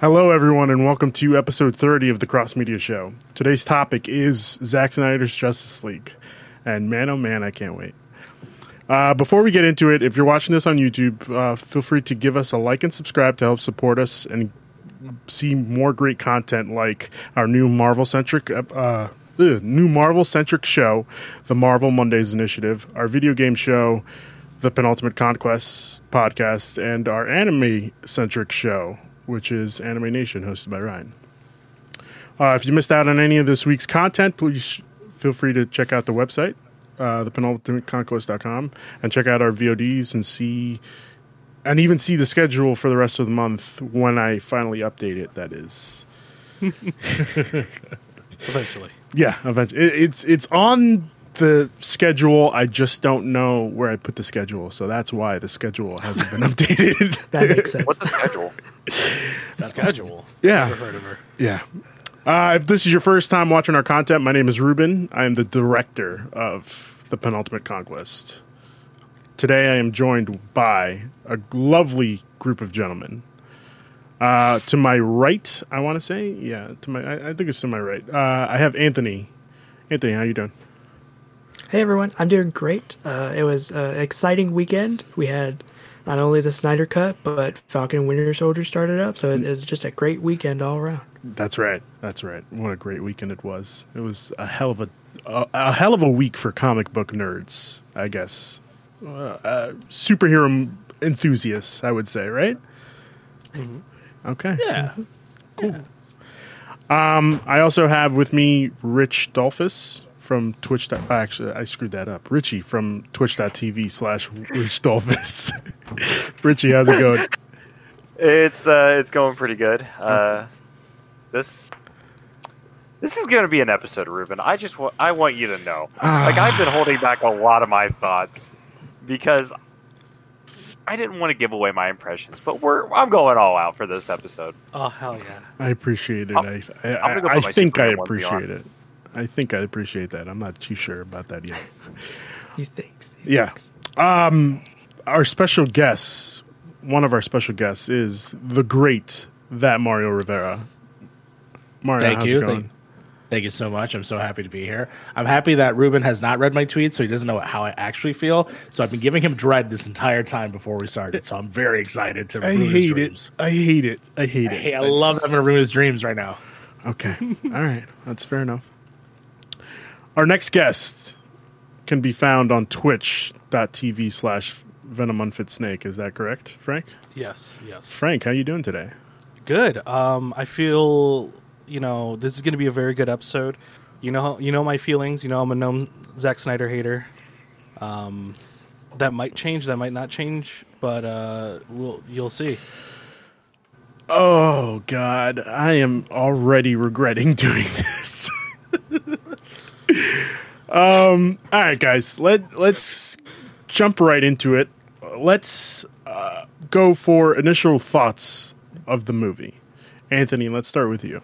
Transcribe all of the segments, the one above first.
Hello, everyone, and welcome to episode 30 of the Cross Media Show. Today's topic is Zack Snyder's Justice League. And man, oh man, I can't wait. Uh, before we get into it, if you're watching this on YouTube, uh, feel free to give us a like and subscribe to help support us and see more great content like our new Marvel centric. Uh, new Marvel centric show, the Marvel Mondays Initiative, our video game show, the Penultimate Conquest podcast, and our anime centric show, which is Anime Nation, hosted by Ryan. Uh, if you missed out on any of this week's content, please feel free to check out the website, uh, thepenultimateconquest.com, and check out our VODs and see, and even see the schedule for the rest of the month when I finally update it. That is. Eventually. Yeah, eventually. It, it's it's on the schedule. I just don't know where I put the schedule, so that's why the schedule hasn't been updated. That makes sense. What's the schedule? Schedule. yeah, Never heard of her. yeah. Uh, if this is your first time watching our content, my name is Ruben. I am the director of the Penultimate Conquest. Today, I am joined by a lovely group of gentlemen. Uh, to my right, I want to say, yeah, to my, I, I think it's to my right. Uh, I have Anthony. Anthony, how you doing? Hey everyone, I'm doing great. Uh, it was an exciting weekend. We had not only the Snyder Cut, but Falcon Winter Soldier started up, so it was just a great weekend all around. That's right. That's right. What a great weekend it was. It was a hell of a a, a hell of a week for comic book nerds, I guess. Uh, uh, superhero enthusiasts, I would say, right? Okay. Yeah. Um, I also have with me Rich Dolphus from Twitch. dot- Actually, I screwed that up. Richey from Twitch.tv slash Rich Dolphus. Richey, how's it going? It's uh, it's going pretty good. Uh, this this is going to be an episode, Ruben. I just wa- I want you to know, like I've been holding back a lot of my thoughts because I didn't want to give away my impressions, but we're I'm going all out for this episode. Oh hell yeah. I appreciate it. I'm- I, I, I'm go I, put I my think I Superman onesie appreciate on. it. I think I appreciate that. I'm not too sure about that yet. He thinks. he Yeah. thinks. Um, our special guest, one of our special guests, is the great that Mario Rivera. Mario, Thank how's you. it going? Thank, thank you so much. I'm so happy to be here. I'm happy that Ruben has not read my tweets, so he doesn't know how I actually feel. So I've been giving him dread this entire time before we started. So I'm very excited to I ruin his hate dreams. it. I hate it. I hate it. Hey, I love that I'm gonna ruin his dreams right now. Okay. All right. That's fair enough. Our next guest can be found on twitch.tv slash venom unfit snake. Is that correct, Frank? Yes, yes. Frank, how you doing today? Good. Um, I feel you know this is going to be a very good episode. You know, you know my feelings. You know, I'm a known Zack Snyder hater. Um, that might change. That might not change. But uh, we'll you'll see. Oh God, I am already regretting doing this. Um, all right, guys, let let's jump right into it. Let's uh, go for initial thoughts of the movie. Anthony, let's start with you.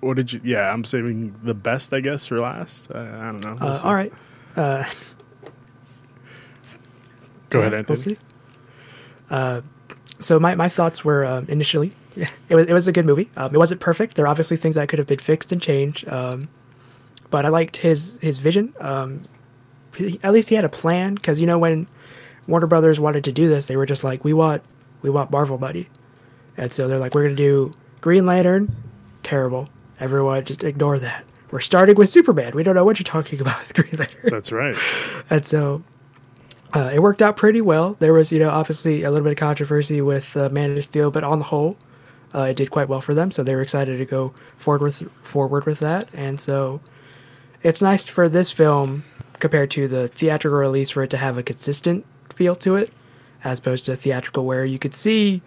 what did you? Yeah, I'm saving the best, I guess, for last. Uh, I don't know. We'll Uh, all right. Uh, go ahead, we'll Anthony. see. Uh, so my, my thoughts were um, initially, yeah, it was it was a good movie. Um, it wasn't perfect. There are obviously things that could have been fixed and changed. Um, but I liked his his vision. Um, he, at least he had a plan because you know when Warner Brothers wanted to do this, they were just like, we want we want Marvel buddy, and so they're like, we're gonna do Green Lantern, terrible. Everyone just ignore that. We're starting with Superman. We don't know what you're talking about with Green Lantern. That's right. And so uh, it worked out pretty well. There was, you know, obviously a little bit of controversy with uh, Man of Steel, but on the whole, uh, it did quite well for them. So they were excited to go forward with forward with that. And so it's nice for this film compared to the theatrical release for it to have a consistent feel to it, as opposed to theatrical where you could see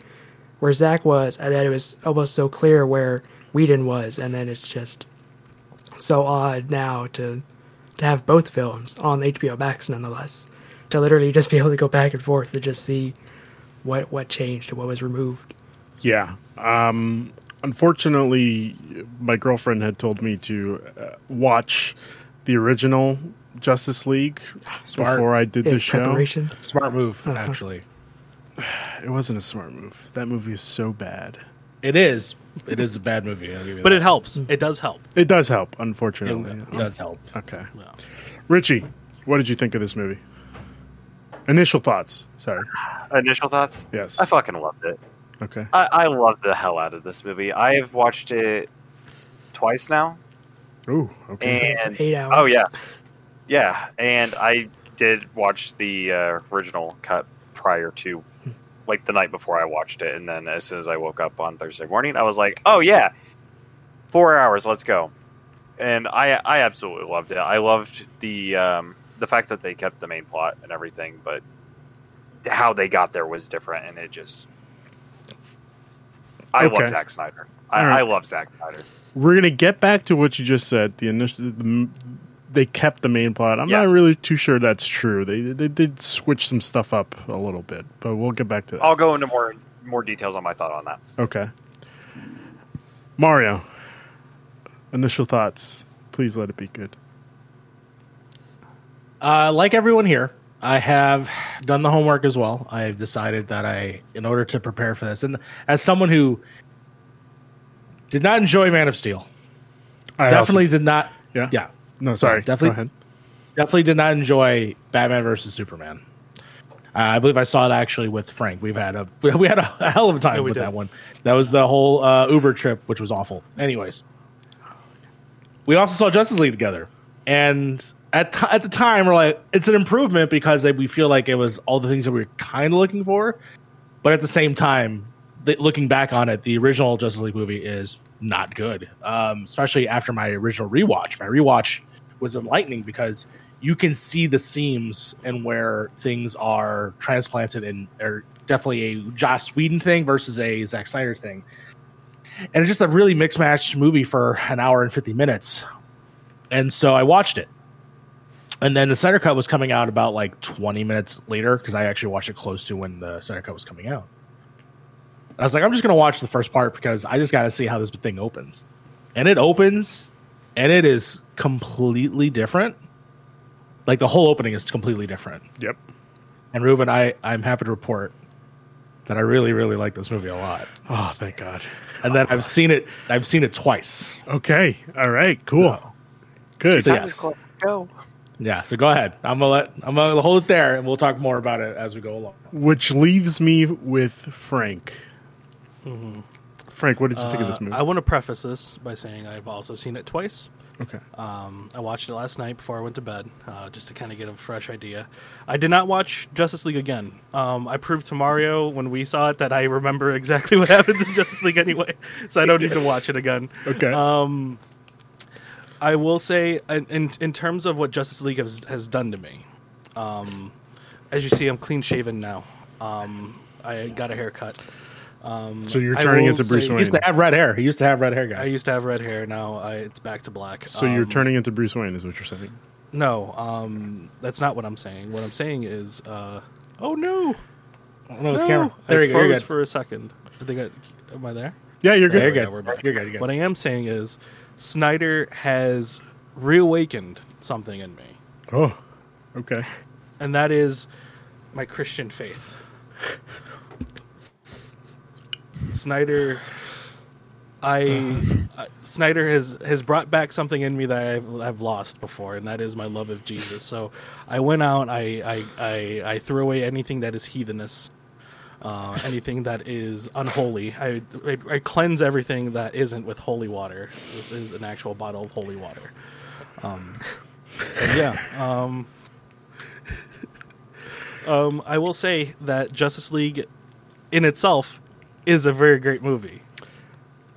where Zack was, and then it was almost so clear where Whedon was, and then it's just so odd now to to have both films on HBO Max, nonetheless, to literally just be able to go back and forth to just see what what changed and what was removed. Yeah. Um, unfortunately, my girlfriend had told me to uh, watch the original Justice League Smart. before I did the show. Smart move, actually. It wasn't a smart move. That movie is so bad. It is. It is a bad movie. I'll give you But that. it helps. It does help. It does help, unfortunately. It does help. Okay. Yeah. Richey, what did you think of this movie? Initial thoughts. Sorry. Initial thoughts? Yes. I fucking loved it. Okay. I, I loved the hell out of this movie. I have watched it twice now. Ooh, okay. It's And eight hours. oh yeah, yeah. And I did watch the uh, original cut prior to, like the night before I watched it, and then as soon as I woke up on Thursday morning, I was like, oh yeah, four hours, let's go. And I I absolutely loved it. I loved the um, the fact that they kept the main plot and everything, but how they got there was different, and it just. I Okay. love Zack Snyder. I, All right. I love Zack Snyder. We're gonna get back to what you just said. The initial, the, they kept the main plot. I'm Yeah. not really too sure that's true. They they did switch some stuff up a little bit, but we'll get back to that. I'll go into more more details on my thought on that. Okay. Mario. Initial thoughts. Please let it be good. Uh, like everyone here, I have done the homework as well. I've decided that I, in order to prepare for this, and as someone who did not enjoy Man of Steel, I definitely also- did not. yeah. Yeah, No, sorry. definitely- Go ahead. definitely did not enjoy Batman versus Superman. Uh, I believe I saw it actually with Frank. We've had a we had a, a hell of a time Yeah, with did. that one. That was the whole uh, Uber trip, which was awful. Anyways, we also saw Justice League together, and at at the time, we're like, it's an improvement because we feel like it was all the things that we were kind of looking for, but at the same time, the, looking back on it, the original Justice League movie is not good. Um, especially after my original rewatch. My rewatch was enlightening because you can see the seams and where things are transplanted and are definitely a Joss Whedon thing versus a Zack Snyder thing. And it's just a really mixed match movie for an hour and 50 minutes. And so I watched it. And then the Snyder Cut was coming out about like 20 minutes later because I actually watched it close to when the Snyder Cut was coming out. I was like, I'm just going to watch the first part because I just got to see how this thing opens. And it opens and it is completely different. Like the whole opening is completely different. Yep. And Ruben, I, I'm happy to report that I really, really like this movie a lot. Oh, thank God. And that I've seen it I've seen it twice. Okay. All right. Cool. Good. So yes. Go. Yeah, so go ahead. I'm gonna let I'm gonna hold it there and we'll talk more about it as we go along. Which leaves me with Frank. Frank, what did you think of this Uh, movie? I want to preface this by saying I've also seen it twice. okay. Um, I watched it last night before I went to bed, uh, just to kind of get a fresh idea. I did not watch Justice League again. Um, I proved to Mario when we saw it that I remember exactly what happens in Justice League anyway, so I don't need to watch it again. Okay. Um, I will say, in in, in terms of what Justice League has, has done to me, um, as you see, I'm clean shaven now. Um, I got a haircut. so you're turning into Bruce say- He used to have red hair. He used to have red hair, guys. I used to have red hair. Now I, it's back to black. so you're Um, turning into Bruce Wayne, is what you're saying? No, um, that's not what I'm saying. What I'm saying is, uh, oh no, no, it's no. camera. There I you go. Froze good. for a second. I think I, am I there? Yeah, you're Yeah, good. you're Yeah, we're back. You're good. You're good. What I am saying is, Snyder has reawakened something in me, Oh, okay. and that is my Christian faith. Snyder, I, I Snyder has has brought back something in me that I've, I've lost before, and that is my love of Jesus. So I went out, I I I, I threw away anything that is heathenous, uh, anything that is unholy. I, I I cleanse everything that isn't with holy water. This is an actual bottle of holy water. Um, and yeah. Um, um, I will say that Justice League, in itself, is a very great movie.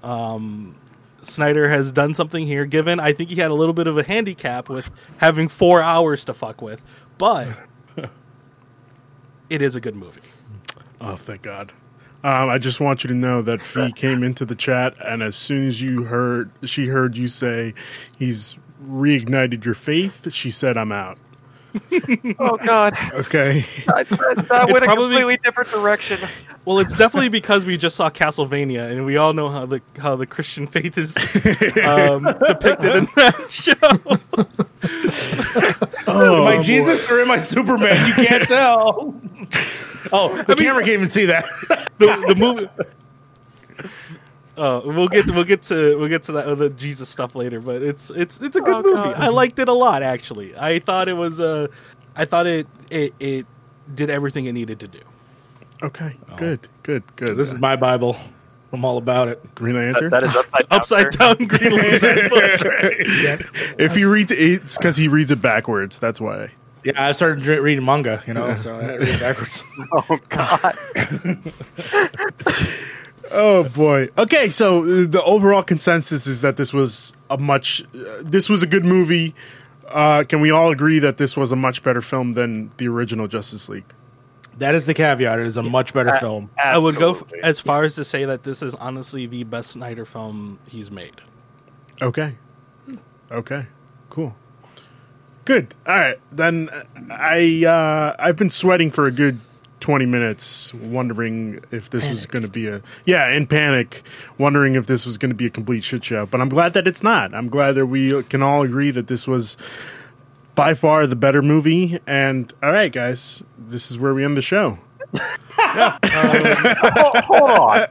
Um, Snyder has done something here. Given, I think he had a little bit of a handicap with having four hours to fuck with, but it is a good movie. Oh, thank God. Um, I just want you to know that Fee came into the chat, and as soon as you heard, she heard you say he's reignited your faith. She said, "I'm out." Oh God, Okay. that, that, that went a probably- completely different direction. Well, it's definitely because we just saw Castlevania, and we all know how the how the Christian faith is um, depicted in that show. oh, am I boy. Jesus or am I Superman? You can't tell. Oh, the camera can't even see that. the, the movie. Uh, we'll get we'll get to we'll get to that the Jesus stuff later, but it's it's it's a good Oh, movie. God. I liked it a lot actually. I thought it was uh, I thought it it it did everything it needed to do. Okay, good, good, good. this is my Bible. I'm all about it. Green That, Lantern. that is upside down. Upside down green lantern. if he reads it, it's because he reads it backwards. That's why. Yeah, I started dre- reading manga, you know, so I had to read it backwards. Oh God. Oh boy. Okay, so uh, the overall consensus is that this was a much, uh, this was a good movie. Uh, can we all agree that this was a much better film than the original Justice League? that is the caveat. It is a much better A- film. I would go f- as far as to say that this is honestly the best Snyder film he's made. Okay. Okay. Cool. Good. All right. Then uh, I uh, I've been sweating for a good twenty minutes, wondering if this was going to be a yeah in panic, wondering if this was going to be a complete shit show. But I'm glad that it's not. I'm glad that we can all agree that this was by far the better movie. And all right, guys, this is where we end the show. Oh, hold on.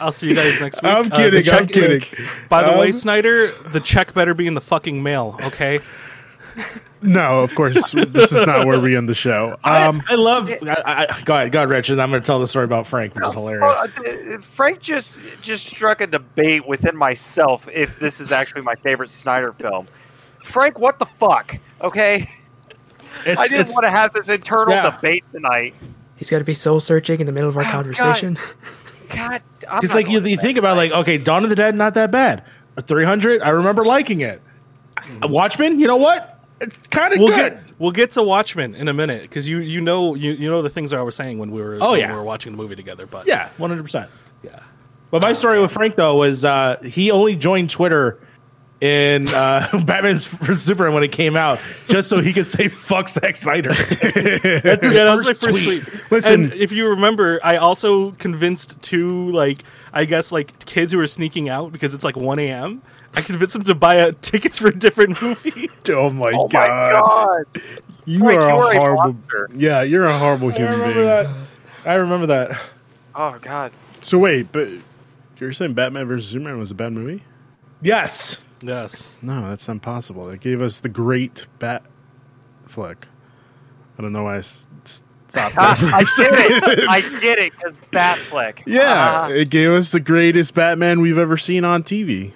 I'll see you guys next week. I'm Uh, kidding. I'm check- kidding. By the way, Um, Snyder, the check better be in the fucking mail. Okay. No, of course, this is not where we end the show. Um, I love. I, I, go ahead, go ahead, Rich, and I'm going to tell the story about Frank, which is hilarious. Well, uh, Frank just just struck a debate within myself if this is actually my favorite Snyder film. Frank, what the fuck? Okay, It's, I didn't want to have this internal Yeah. debate tonight. He's got to be soul searching in the middle of our Oh, conversation. God, I'm Because like you, you think about like okay, Dawn of the Dead, not that bad. 300, I remember liking it. Watchmen, you know what? It's kind of We'll good. get we'll get to Watchmen in a minute because you you know you, you know the things I was saying when we were Oh, when yeah. we were watching the movie together. But yeah, one hundred percent. yeah. But my story with Frank though was uh, he only joined Twitter in uh, Batman's vs Superman when it came out, just so he could say "fuck Zack Snyder." That's yeah, that was my first tweet. tweet. Listen- and if you remember, I also convinced two like I guess like kids who were sneaking out because it's like one a.m. I convinced them to buy uh, tickets for a different movie. oh my Oh god. my god! You Frank, are you a are a horrible. monster. yeah, you're a horrible human I human remember being. that. I remember that. Oh god! So wait, but you're saying Batman versus Superman was a bad movie? Yes. yes. No, that's impossible. It gave us the great Bat flick. I don't know why I s- s- stopped. That for a I get it. I get it because Batfleck. yeah, Ah. it gave us the greatest Batman we've ever seen on TV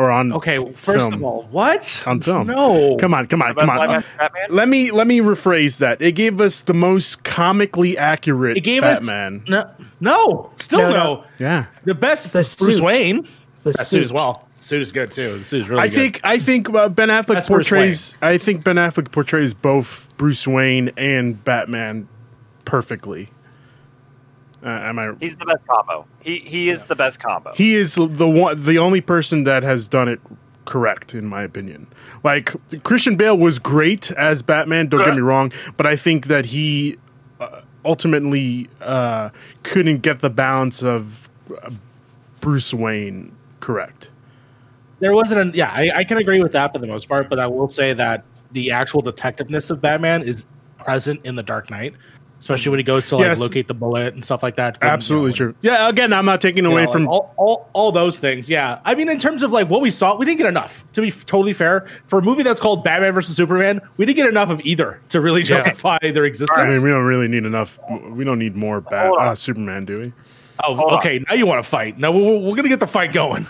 or on Okay. First film. of all, what on film. No. come on, come on, come on. Let me let me rephrase that. It gave us the most comically accurate It gave Batman. us no. No. Still No, no. no. yeah. The best The Bruce suit. Wayne. The That suit as well. Suit is good too. The suit is really I good. think I think uh, Ben Affleck That's portrays. I think Ben Affleck portrays both Bruce Wayne and Batman perfectly. Uh, am I? He's the best combo. He he is the best combo. He is the one, the only person that has done it correct, in my opinion. Like Christian Bale was great as Batman. Don't get me wrong, but I think that he uh, ultimately uh, couldn't get the balance of uh, Bruce Wayne correct. there wasn't a yeah I, I can agree with that for the most part but i will say that the actual detectiveness of batman is present in the dark knight especially when he goes to like Yes. locate the bullet and stuff like that Absolutely You know, true. Yeah, again, I'm not taking away know, from all, all, all those things yeah i mean in terms of like what we saw we didn't get enough to be f- totally fair for a movie that's called batman versus superman we didn't get enough of either to really justify their existence I mean, we don't really need enough. We don't need more Bat, uh, Superman, do we? oh Hold on. okay now you want to fight no we're, we're gonna get the fight going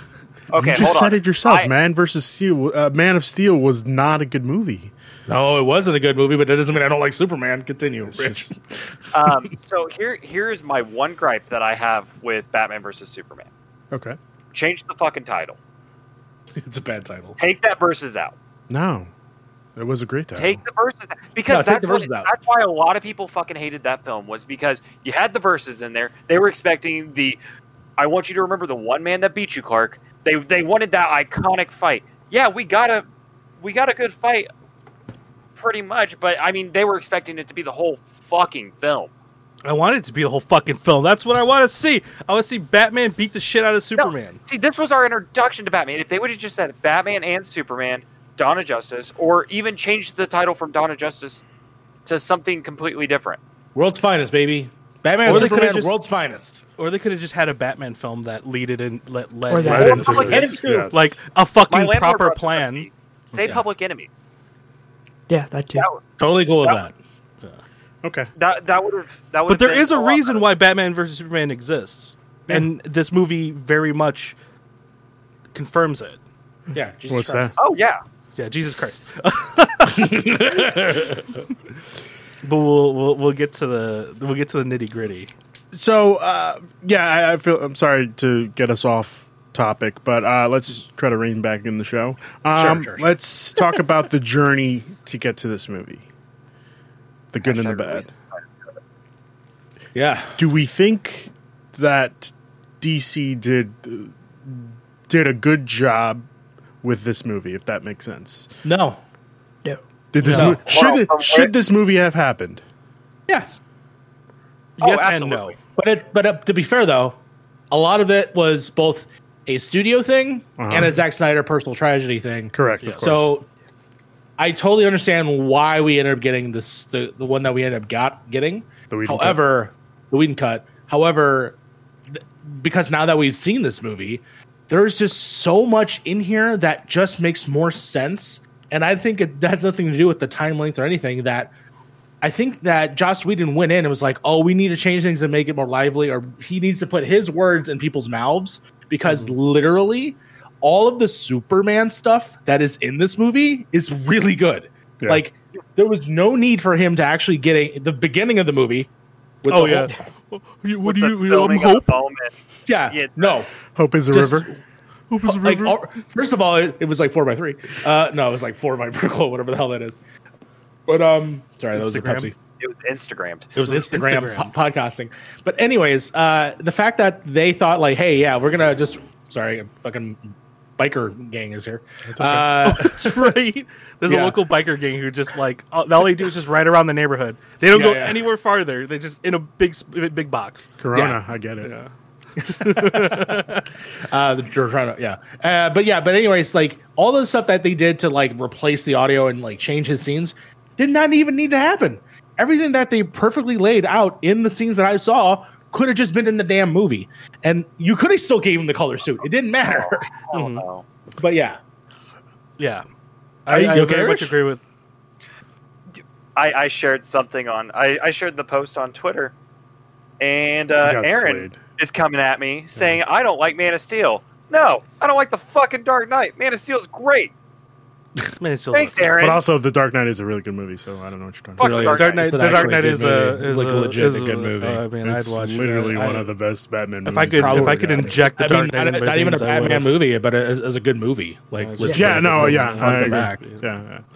Okay, you just hold said on. it yourself. I- Man versus Steel. Uh, Man of Steel was not a good movie. No it wasn't a good movie but that doesn't mean i don't like superman continue Rich. um, so here here is my one gripe that I have with Batman versus Superman. Okay. Change the fucking title. it's a bad title Take that versus out. No, it was a great title. Take the verses because No, that's the what, verses out. that's why a lot of people fucking hated that film was because you had the verses in there. They were expecting the I want you to remember the one man that beat you, Clark. They they wanted that iconic fight. Yeah, we got a we got a good fight pretty much, but I mean they were expecting it to be the whole fucking film. I want it to be the whole fucking film. That's what I want to see. I want to see Batman beat the shit out of No, Superman. see, this was our introduction to Batman. If they would have just said Batman and Superman, Dawn of Justice, or even changed the title from Dawn of Justice to something completely different, World's finest, baby. Batman Or and Superman, just- world's finest. Or they could have just had a Batman film that leaded in let led, Or. Led Or into Public this, yes. like a fucking proper brought this up to plan. Say Yeah. Public Enemies. Yeah, that too. That, Totally cool with That- that. okay. that that would have that would. But there is a reason why Batman versus Superman exists, and this movie very much confirms it. Yeah. Jesus What's Christ. that? Oh yeah. Yeah, Jesus Christ. but we'll, we'll we'll get to the we'll get to the nitty gritty. So uh, yeah, I, I feel I'm sorry to get us off topic, but uh, let's try to rein back in the show. Um, sure, sure. Let's talk about the journey to get to this movie, the good and the bad. release. Yeah. Do we think that DC did did a good job with this movie? If that makes sense, No. No. did this No. mo- should Well, it, should this movie have happened? Yes. Oh, yes and no. But it, but uh, to be fair though, a lot of it was both a studio thing Uh-huh. and a Zack Snyder personal tragedy thing. Correct. Of. So I totally understand why we ended up getting this the, the one that we ended up got getting. The Whedon cut. However, the Whedon cut. However, th- because now that we've seen this movie, there's just so much in here that just makes more sense. And I think it has nothing to do with the time length or anything. That I think that Joss Whedon went in and was like, "Oh, we need to change things and make it more lively," or he needs to put his words in people's mouths because literally all of the Superman stuff that is in this movie is really good. Yeah. Like there was no need for him to actually get a, the beginning of the movie. With Oh the yeah. whole- what do the you? Um, filming of the hope. yeah, Yeah. no. Hope is a Just- river. Hope is a Like, river. all- first of all, it, it was like four by three. Uh, no, it was like four by vertical, whatever the hell that is. But um, sorry, that was a Pepsi. It was Instagrammed. It was Instagram, Instagram. po- podcasting. But anyways, uh, the fact that they thought like, hey, yeah, we're gonna just sorry, a fucking biker gang is here. Uh, That's right. There's Yeah. a local biker gang who just like all all they do is just ride around the neighborhood. They don't Yeah, go yeah. anywhere farther. They just in a big big box. Corona. Yeah. I get it. Yeah. uh, the- they're trying to, yeah. Uh, but yeah, but anyways, like all the stuff that they did to like replace the audio and like change his scenes did not even need to happen. Everything that they perfectly laid out in the scenes that I saw could have just been in the damn movie, and you could have still gave him the color suit. It didn't matter. I don't know. but yeah, Yeah. Are I, you I very much agree with. I, I shared something on. I, I shared the post on Twitter, and You uh, Aaron slayed. is coming at me saying I don't like Man of Steel. No, I don't like the fucking Dark Knight. Man of Steel's great. Man, it's still Thanks, Aaron. But also, The Dark Knight is a really good movie, so I don't know what you're talking Fuck about. the Dark, Dark Knight. It's The Dark Knight is movie. a is Like a a legit is good movie. uh, I mean, it's I'd watch. literally I- one of the best Batman If movies. I could, if I could inject the I Dark mean, Knight, not, into not even a Batman movie, but as, as a good movie. Like, Yeah, legit, Yeah, no, yeah, front I agree. back. Yeah,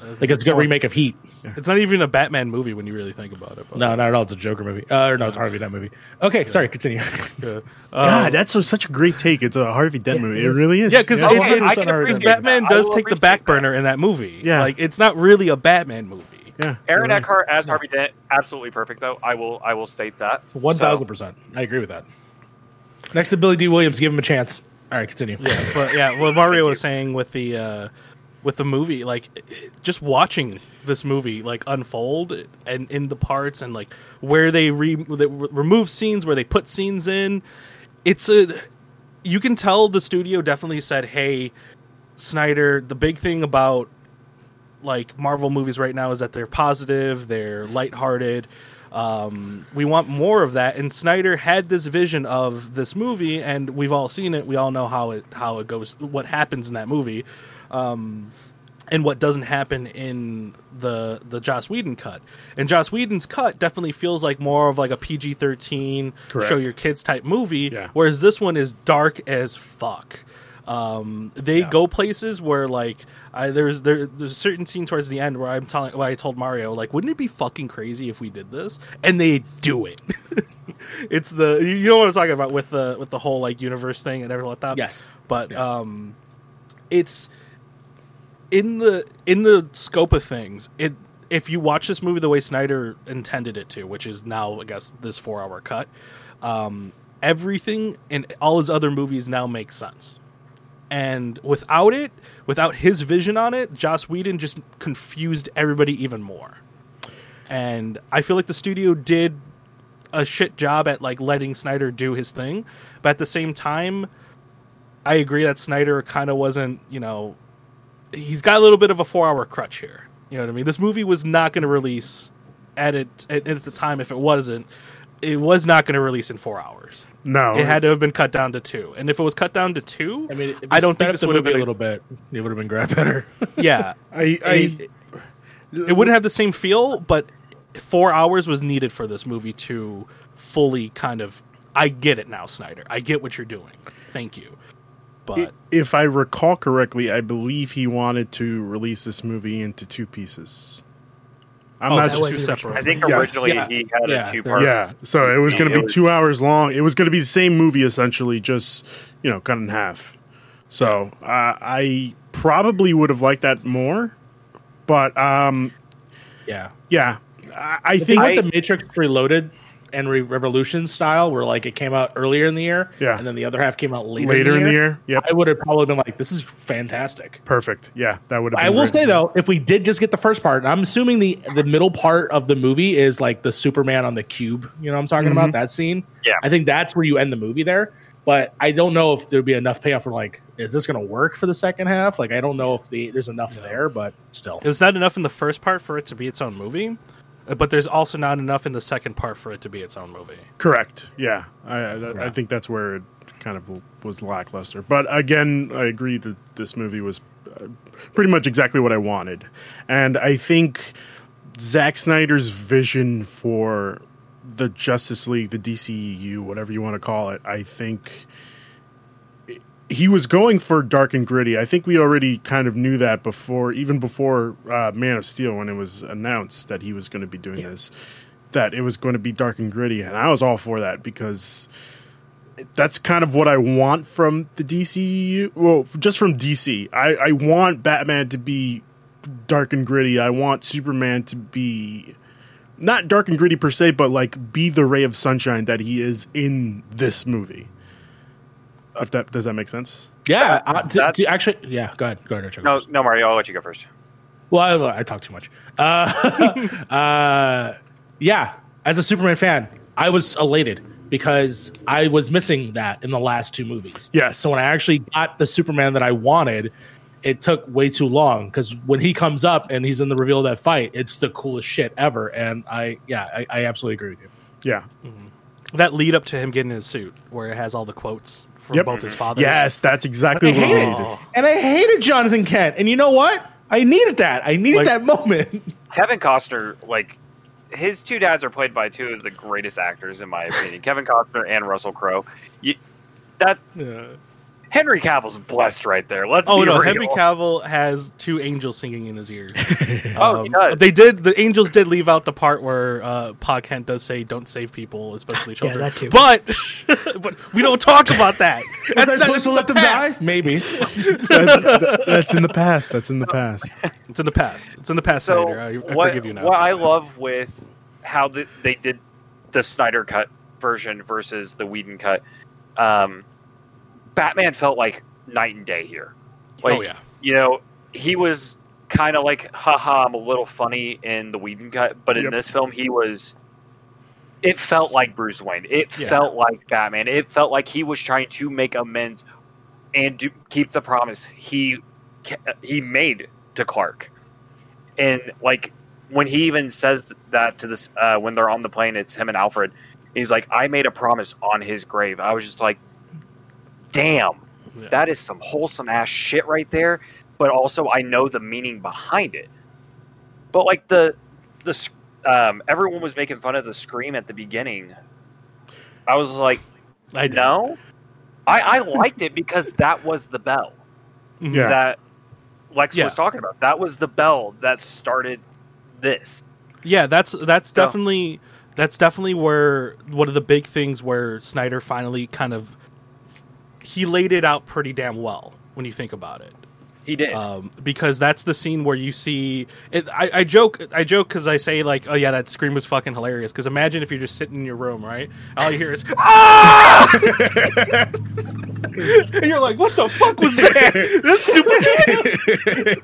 yeah. Like it's a good remake of Heat. It's not even a Batman movie when you really think about it. But No, not at all. It's a Joker movie. Uh, or no, it's Harvey Dent movie. Okay, sorry. Continue. Yeah. God, Um, that's so, such a great take. It's a Harvey Dent movie. It really is. Yeah, because yeah. Okay, it, I it's, can Because because appreciate Batman that. Does take the appreciate back that. burner in that movie. Yeah. like it's not really a Batman movie. yeah. Aaron you're. Eckhart as Harvey Dent, absolutely perfect though. I will I will state that. One thousand So, percent. I agree with that. Next to Billy Dee Williams, give him a chance. All right, continue. Yeah, but yeah, what Mario was saying with the uh, with the movie, like just watching this movie like unfold and in the parts and like where they, re- they re- remove scenes, where they put scenes in, it's a you can tell the studio definitely said, "Hey, Snyder, the big thing about like Marvel movies right now is that they're positive, they're lighthearted. Um, we want more of that. And Snyder had this vision of this movie, and we've all seen it. We all know how it how it goes, what happens in that movie, um, and what doesn't happen in the the Joss Whedon cut. And Joss Whedon's cut definitely feels like more of like a PG thirteen show your kids type movie, Yeah. whereas this one is dark as fuck. Um, they Yeah. go places where like I, there's there, there's a certain scene towards the end where I'm telling where I told Mario like wouldn't it be fucking crazy if we did this and they do it. it's the you know what I'm talking about with the with the whole like universe thing and everything like that. Yes. but Yeah. um, it's in the in the scope of things. It if you watch this movie the way Snyder intended it to, which is now I guess this four hour cut, um, everything in all his other movies now makes sense. And without it, without his vision on it, Joss Whedon just confused everybody even more. and I feel like the studio did a shit job at like letting Snyder do his thing, but at the same time, I agree that Snyder kind of wasn't, you know, he's got a little bit of a four hour crutch here. You know what I mean? This movie was not going to release at it at, at the time. If it wasn't, it was not going to release in four hours. No, It had to have been cut down to two, and if it was cut down to two, I mean, I don't think this would have been a little bit. It would have been great better. Yeah, I, I it, it wouldn't have the same feel, but four hours was needed for this movie to fully kind of. I get it now, Snyder. I get what you're doing. Thank you. But if I recall correctly, I believe he wanted to release this movie into two pieces. I'm oh, not it's that was two separate. original I think Yes. originally Yeah. he had Yeah, a two there- part. yeah, so it was going to be was- two hours long. It was going to be the same movie essentially, just you know, cut in half. So uh, I probably would have liked that more, but um, yeah, yeah, I, I I think think I- with the Matrix Reloaded and Re- Revolution style, where like it came out earlier in the year, Yeah. and then the other half came out later, later in the year, yeah, I would have probably been like, "This is fantastic." perfect. Yeah, that would have. I will great. say though, if we did just get the first part, I'm assuming the the middle part of the movie is like the Superman on the cube. You know, what I'm talking about mm-hmm. that scene. Yeah. I think that's where you end the movie there. But I don't know if there'd be enough payoff for like, is this going to work for the second half? Like, I don't know if the there's enough there, but still, It's not enough in the first part for it to be its own movie, but there's also not enough in the second part for it to be its own movie. Correct. Yeah, I, I, I Yeah. think that's where it kind of was lackluster. But again, I agree that this movie was uh, pretty much exactly what I wanted, and I think Zack Snyder's vision for the Justice League, the DCEU, whatever you want to call it, I think he was going for dark and gritty. I think we already kind of knew that before, even before uh, Man of Steel, when it was announced that he was going to be doing this, that it was going to be dark and gritty, and I was all for that because that's kind of what I want from the DCU. Well, just from DC, I, I want Batman to be dark and gritty. I want Superman to be not dark and gritty per se, but like be the ray of sunshine that he is in this movie. If that does that make sense? yeah. Uh, to- that- to actually, yeah. Go ahead, go ahead, Richard. No, no, Mario. I'll let you go first. Well, I, I talk too much. Uh, uh, yeah, as a Superman fan, I was elated because I was missing that in the last two movies. Yes. So when I actually got the Superman that I wanted, it took way too long because when he comes up and he's in the reveal of that fight, it's the coolest shit ever. And I, yeah, I, I absolutely agree with you. Yeah. That lead up to him getting his suit, where it has all the quotes from Yep. both his fathers. Yes, that's exactly I what I hated needed. And I hated Jonathan Kent. And you know what? I needed that. I needed Like- that moment. Kevin Costner, like his two dads are played by two of the greatest actors in my opinion, Kevin Costner and Russell Crowe. You, that Henry Cavill's blessed right there. Let's Oh be no, real. Henry Cavill has two angels singing in his ears. Oh, he does. They did. The angels did leave out the part where uh, Pa Kent does say, "Don't save people, especially children." yeah, that too. But but we don't talk about that. Was I supposed to let them die? Maybe. That's, that- that's in the past. That's in the past. It's in the past. It's in the past, so Snyder. I, I what, forgive you now. what I love with how the, they did the Snyder cut version versus the Whedon cut, um, Batman felt like night and day here. Like, oh yeah. you know, he was kind of like, haha, I'm a little funny in the Whedon cut, but in Yep. this film, he was. It felt like Bruce Wayne. It Yeah. felt like Batman. It felt like he was trying to make amends and do, keep the promise he he made to Clark. And like when he even says that to this, uh, when they're on the plane, it's him and Alfred. He's like, "I made a promise on his grave." I was just like, "Damn, Yeah. that is some wholesome ass shit right there." But also, I know the meaning behind it. But like the the um, everyone was making fun of the scream at the beginning. I was like, I know. I, I liked it because that was the bell Mhm. Yeah. that Lex Yeah. was talking about. That was the bell that started this. Yeah, that's that's So- definitely that's definitely where one of the big things where Snyder finally kind of he laid it out pretty damn well when you think about it. He did. um, because that's the scene where you see it. I, I joke, I joke because I say like, oh yeah, that scream was fucking hilarious. Because imagine if you're just sitting in your room, right? All you hear is ah, and you're like, what the fuck was that? That's Superman.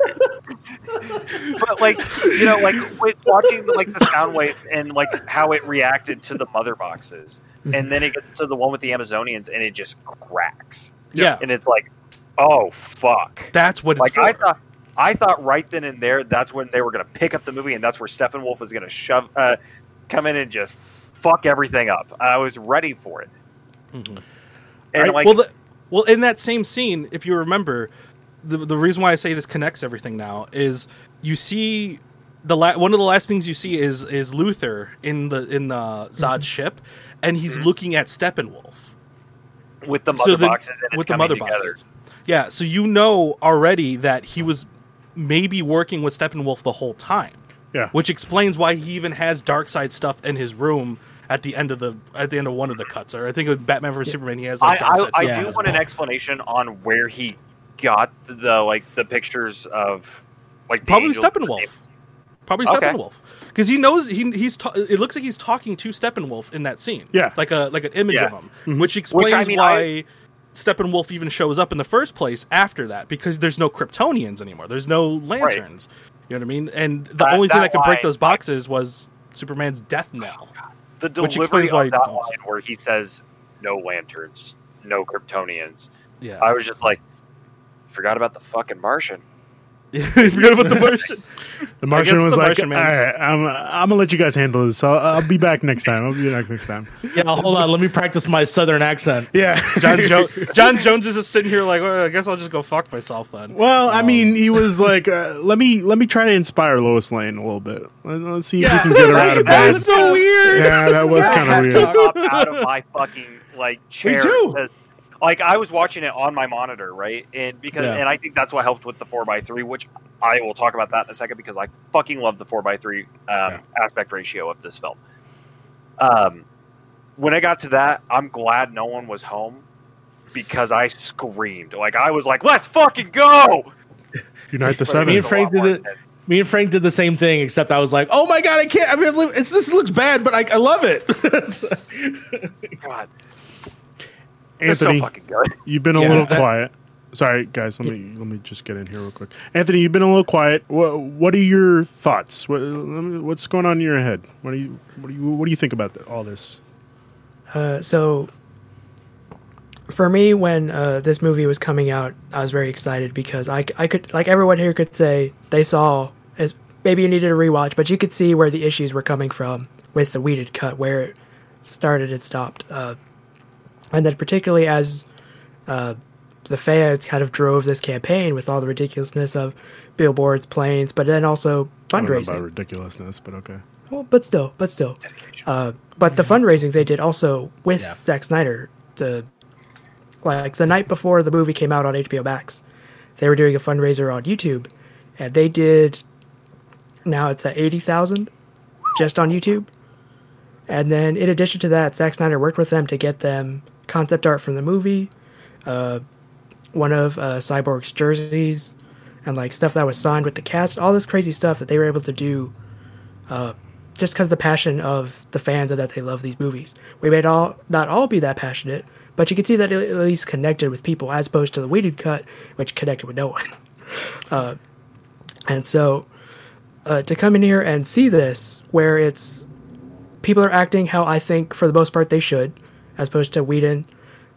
but like you know, like with watching the, like the sound wave and like how it reacted to the mother boxes, and then it gets to the one with the Amazonians and it just cracks, Yeah, and it's like, oh fuck. that's what it's like for. I thought, I thought right then and there, that's when they were going to pick up the movie, and that's where Steppenwolf was going to shove, uh, come in and just fuck everything up. I was ready for it, Mhm. and Right, like, well, the, well, in that same scene, if you remember, the the reason why I say this connects everything now is you see the la- one of the last things you see is is Luthor in the in uh, Zod's ship, and he's Mhm. looking at Steppenwolf with the So mother the- boxes and it's with the mother together. boxes. Yeah, so you know already that he was maybe working with Steppenwolf the whole time, Yeah. which explains why he even has Darkseid stuff in his room at the end of the at the end of one of the cuts. Or I think with Batman vs Superman, he has I, like dark I, side I stuff. do in his want an explanation on where he got the like the pictures of like the Probably. Steppenwolf. Probably Okay. Because he knows he he's ta- it looks like he's talking to Steppenwolf in that scene. Yeah. like a like an image Yeah. of him, mm-hmm. which explains I mean, why Steppenwolf even shows up in the first place after that because there's no Kryptonians anymore. There's no lanterns. You know what I mean? And the That- only thing that that could break those boxes was Superman's death knell. Oh, the Which delivery explains of why that line where he says no lanterns, no Kryptonians. Yeah, I was just like, forgot about the fucking Martian. You forgot about the Martian. The Martian guess was the like, Martian Man. "All right, I'm, I'm gonna let you guys handle this. I'll, I'll be back next time. I'll be back next time." Yeah, hold on. Let me practice my southern accent. Yeah, John, jo- John Jones is just sitting here like, well, I guess I'll just go fuck myself then. Well, I Um, mean, he was like, uh, "Let me let me try to inspire Lois Lane a little bit. Let, us see if we can get her out of bed." That's so weird. Yeah, that was kind of had weird. out of my fucking like chair. too. Because, Like I was watching it on my monitor, right? And because Yeah. and I think that's what helped with the four x three, which I will talk about that in a second because I fucking love the four x three um, aspect ratio of this film. Um, when I got to that, I'm glad no one was home because I screamed. Like I was like, "Let's fucking go!" Unite the seven. Me and Frank did it. Me and Frank did the same thing, except I was like, "Oh my god, I can't! I mean, it's, this looks bad, but I, I love it." God, it's so Anthony, fucking good. you've been a Yeah, little that- quiet. Sorry, guys. Let me let me just get in here real quick. Anthony, you've been a little quiet. What what are your thoughts? What, let me- what's going on in your head? What do you what do you what do you think about th- all this? Uh, so for me, when uh, this movie was coming out, I was very excited because I, I could, like everyone here could say, they saw as maybe you needed a rewatch, but you could see where the issues were coming from with the Whedon cut, where it started and stopped, uh, and then particularly as uh, the fans kind of drove this campaign with all the ridiculousness of billboards, planes, but then also I don't know fundraising. about ridiculousness, but okay. Well, but still, but still. Uh, but the fundraising they did also with Yeah. Zack Snyder, the like the night before the movie came out on HBO Max, they were doing a fundraiser on YouTube, and they did. Now it's at eighty thousand, just on YouTube. And then, in addition to that, Zack Snyder worked with them to get them concept art from the movie, uh, one of uh, Cyborg's jerseys, and like stuff that was signed with the cast. All this crazy stuff that they were able to do uh, just because the passion of the fans that they love these movies. We may all not all be that passionate, but you can see that it at least connected with people as opposed to the Whedon cut, which connected with no one. Uh, and so uh, to come in here and see this, where it's people are acting how I think for the most part they should, as opposed to Whedon,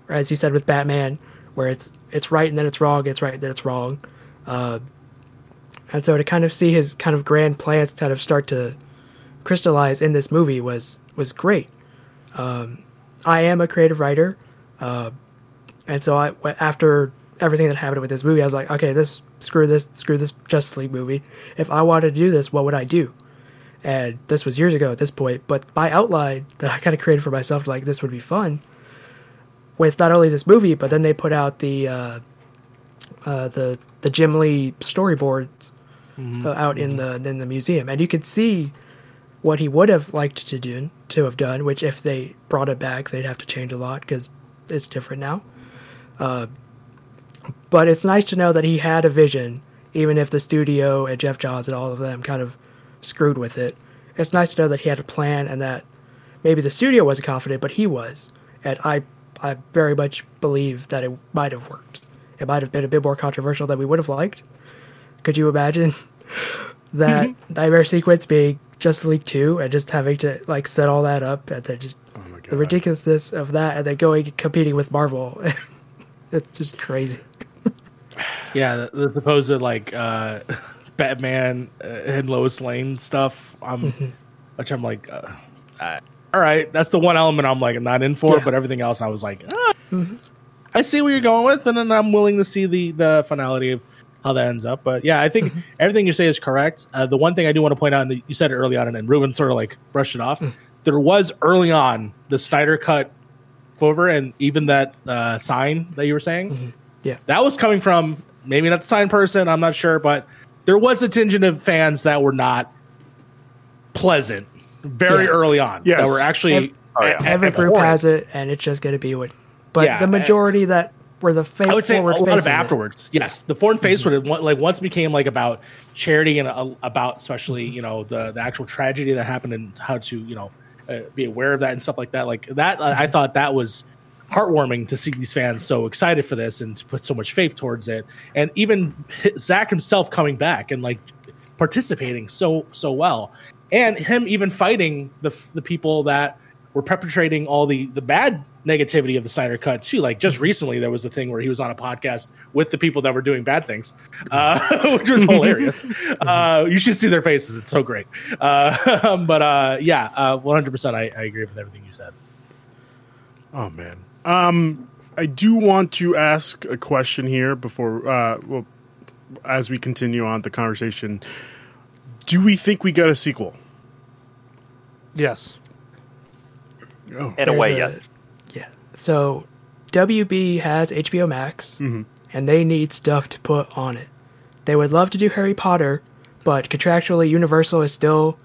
or as you said with Batman, where it's it's right and then it's wrong, it's right and then it's wrong. Uh, and so to kind of see his kind of grand plans kind of start to crystallize in this movie was was great. Um, I am a creative writer, uh, and so I after everything that happened with this movie, I was like, okay, this screw this screw this Justice League movie. If I wanted to do this, what would I do? And this was years ago at this point, but my outline that I kind of created for myself, like this would be fun, with not only this movie, but then they put out the uh, uh, the the Jim Lee storyboards uh, out in the in the museum, and you could see what he would have liked to do to have done. Which, if they brought it back, they'd have to change a lot because it's different now. Uh, but it's nice to know that he had a vision, even if the studio and Geoff Johns and all of them kind of screwed with it. It's nice to know that he had a plan and that maybe the studio wasn't confident, but he was, and I I very much believe that it might have worked. It might have been a bit more controversial than we would have liked. Could you imagine that nightmare sequence being just League two and just having to like set all that up and then just Oh my god. the ridiculousness of that and then going competing with Marvel. it's just crazy. Yeah, the, the supposed like uh, Batman uh, and Lois Lane stuff. Um, which I'm like, uh, uh, all right, that's the one element I'm like not in for. Yeah. But everything else, I was like, ah, I see where you're going with, and then I'm willing to see the the finality of how that ends up. But yeah, I think everything you say is correct. Uh, the one thing I do want to point out, and you said it early on, and then Ruben sort of like brushed it off. There was early on the Snyder cut over, and even that uh, sign that you were saying Yeah. that was coming from maybe not the sign person i'm not sure but there was a contingent of fans that were not pleasant very Yeah. early on Yeah, that were actually Ev- Oh, yeah. Every group has it, and it's just going to be what. But Yeah, the majority that were the fake I would say a lot of facing it. afterwards. Yes, the foreign face would have like once became like about charity and uh, about especially you know the the actual tragedy that happened and how to you know uh, be aware of that and stuff like that. Like that, uh, I thought that was heartwarming to see these fans so excited for this and to put so much faith towards it, and even Zack himself coming back and like participating so so well, and him even fighting the the people that were perpetrating all the the bad negativity of the Snyder Cut too. Like just recently, there was a thing where he was on a podcast with the people that were doing bad things, uh, which was hilarious. uh, you should see their faces; it's so great. Uh, but uh, yeah, one hundred percent, I I agree with everything you said. Oh man. Um, I do want to ask a question here before, uh, well, as we continue on the conversation. Do we think we got a sequel? Yes. Oh, In a way, a- yes. Yeah. So WB has HBO Max, Mm-hmm. and they need stuff to put on it. They would love to do Harry Potter, but contractually, Universal is still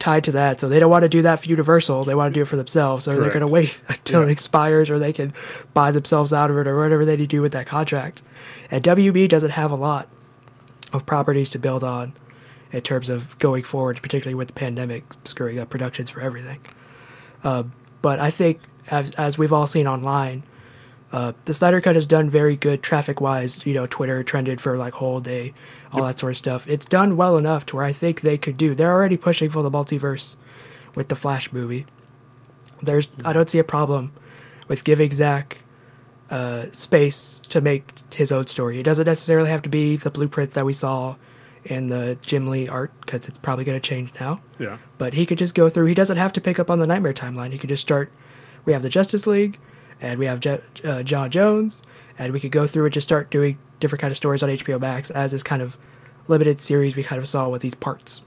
tied to that, so they don't want to do that for Universal. They want to do it for themselves, so they're going to wait until Yeah. it expires, or they can buy themselves out of it, or whatever they need to do with that contract. And WB doesn't have a lot of properties to build on in terms of going forward, particularly with the pandemic screwing up productions for everything. Uh, but I think, as, as we've all seen online, uh, the Snyder Cut has done very good traffic wise. You know, Twitter trended for like whole day, all that sort of stuff. It's done well enough to where I think they could do. They're already pushing for the multiverse with the Flash movie. There's, I don't see a problem with giving Zack uh, space to make his own story. It doesn't necessarily have to be the blueprints that we saw in the Jim Lee art because it's probably going to change now yeah. but he could just go through. He doesn't have to pick up on the Nightmare timeline. He could just start. We have the Justice League, and we have Je- uh, J'onn J'onzz, and we could go through and just start doing different kind of stories on HBO Max as this kind of limited series we kind of saw with these parts.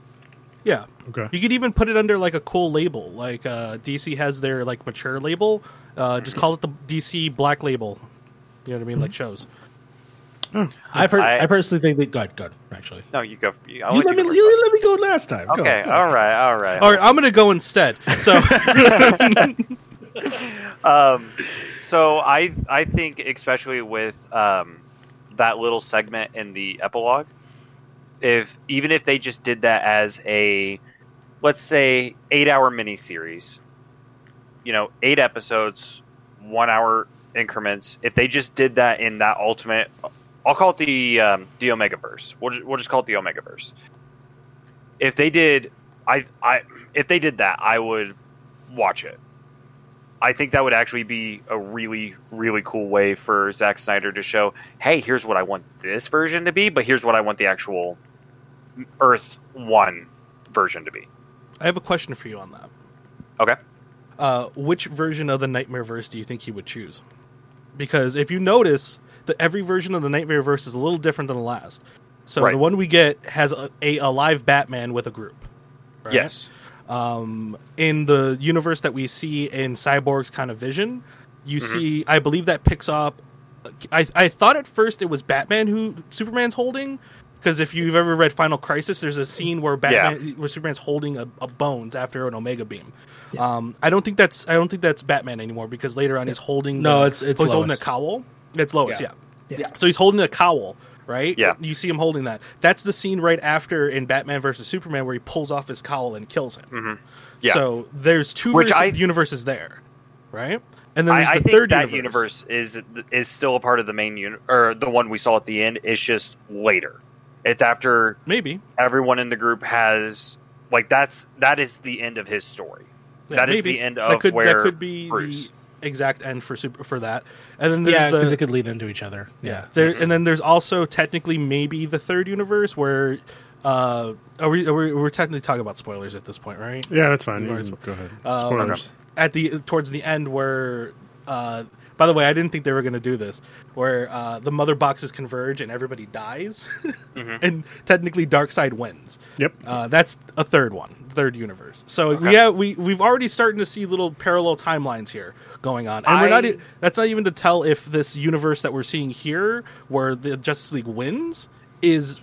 Yeah. Okay. You could even put it under like a cool label, like uh, DC has their like mature label. Uh, just call it the DC Black Label. You know what I mean, like shows. I per- I- I, personally think that good, good actually. No, you go. I'll You let let me go you let me go last time. Go, Okay, go. all right, all right. All right, I'm gonna go instead. So Um, so I I think especially with um, that little segment in the epilogue, if even if they just did that as a let's say eight hour miniseries, you know, eight episodes, one hour increments. If they just did that in that ultimate, I'll call it the um, the Omega Verse. We'll just, we'll just call it the Omega Verse. If they did, I I if they did that, I would watch it. I think that would actually be a really, really cool way for Zack Snyder to show, hey, here's what I want this version to be, but here's what I want the actual Earth One version to be. I have a question for you on that. Okay. Uh, which version of the Nightmare Verse do you think he would choose? Because if you notice that every version of the Nightmare Verse is a little different than the last. So Right. the one we get has a, a, a live Batman with a group. right? Yes. Um, in the universe that we see in Cyborg's kind of vision, you Mm-hmm. see, I believe that picks up. I, I thought at first it was Batman who Superman's holding, because if you've ever read Final Crisis, there's a scene where Batman, where Superman's holding a, a bones after an Omega beam. Um, I don't think that's I don't think that's Batman anymore because later on he's holding No, the- it's- it's oh, he's holding a cowl. It's Lois, yeah. Yeah. Yeah. So he's holding a cowl, right? Yeah. You see him holding that. That's the scene right after in Batman versus Superman where he pulls off his cowl and kills him. Mm-hmm. Yeah. So there's two Which I- universes there, right? And then there's I, I the think third that universe. universe is is still a part of the main uni- or the one we saw at the end. It's just later. It's after Maybe. everyone in the group has like that's that is the end of his story. Yeah, That is maybe. the end that of could, where that could be Bruce. the exact end for super for that. And then there's Yeah, the, because it could lead into each other. Yeah. There, and then there's also technically maybe the third universe where uh, are we, are we we're technically talking about spoilers at this point, right? Yeah, that's fine. Go ahead. Um, Spoilers. At the towards the end where uh, by the way, I didn't think they were going to do this where uh, the mother boxes converge and everybody dies and technically Darkseid wins. Yep. Uh, that's a third one, third universe. So yeah, we we've already starting to see little parallel timelines here going on, and we're not. I- That's not even to tell if this universe that we're seeing here, where the Justice League wins, is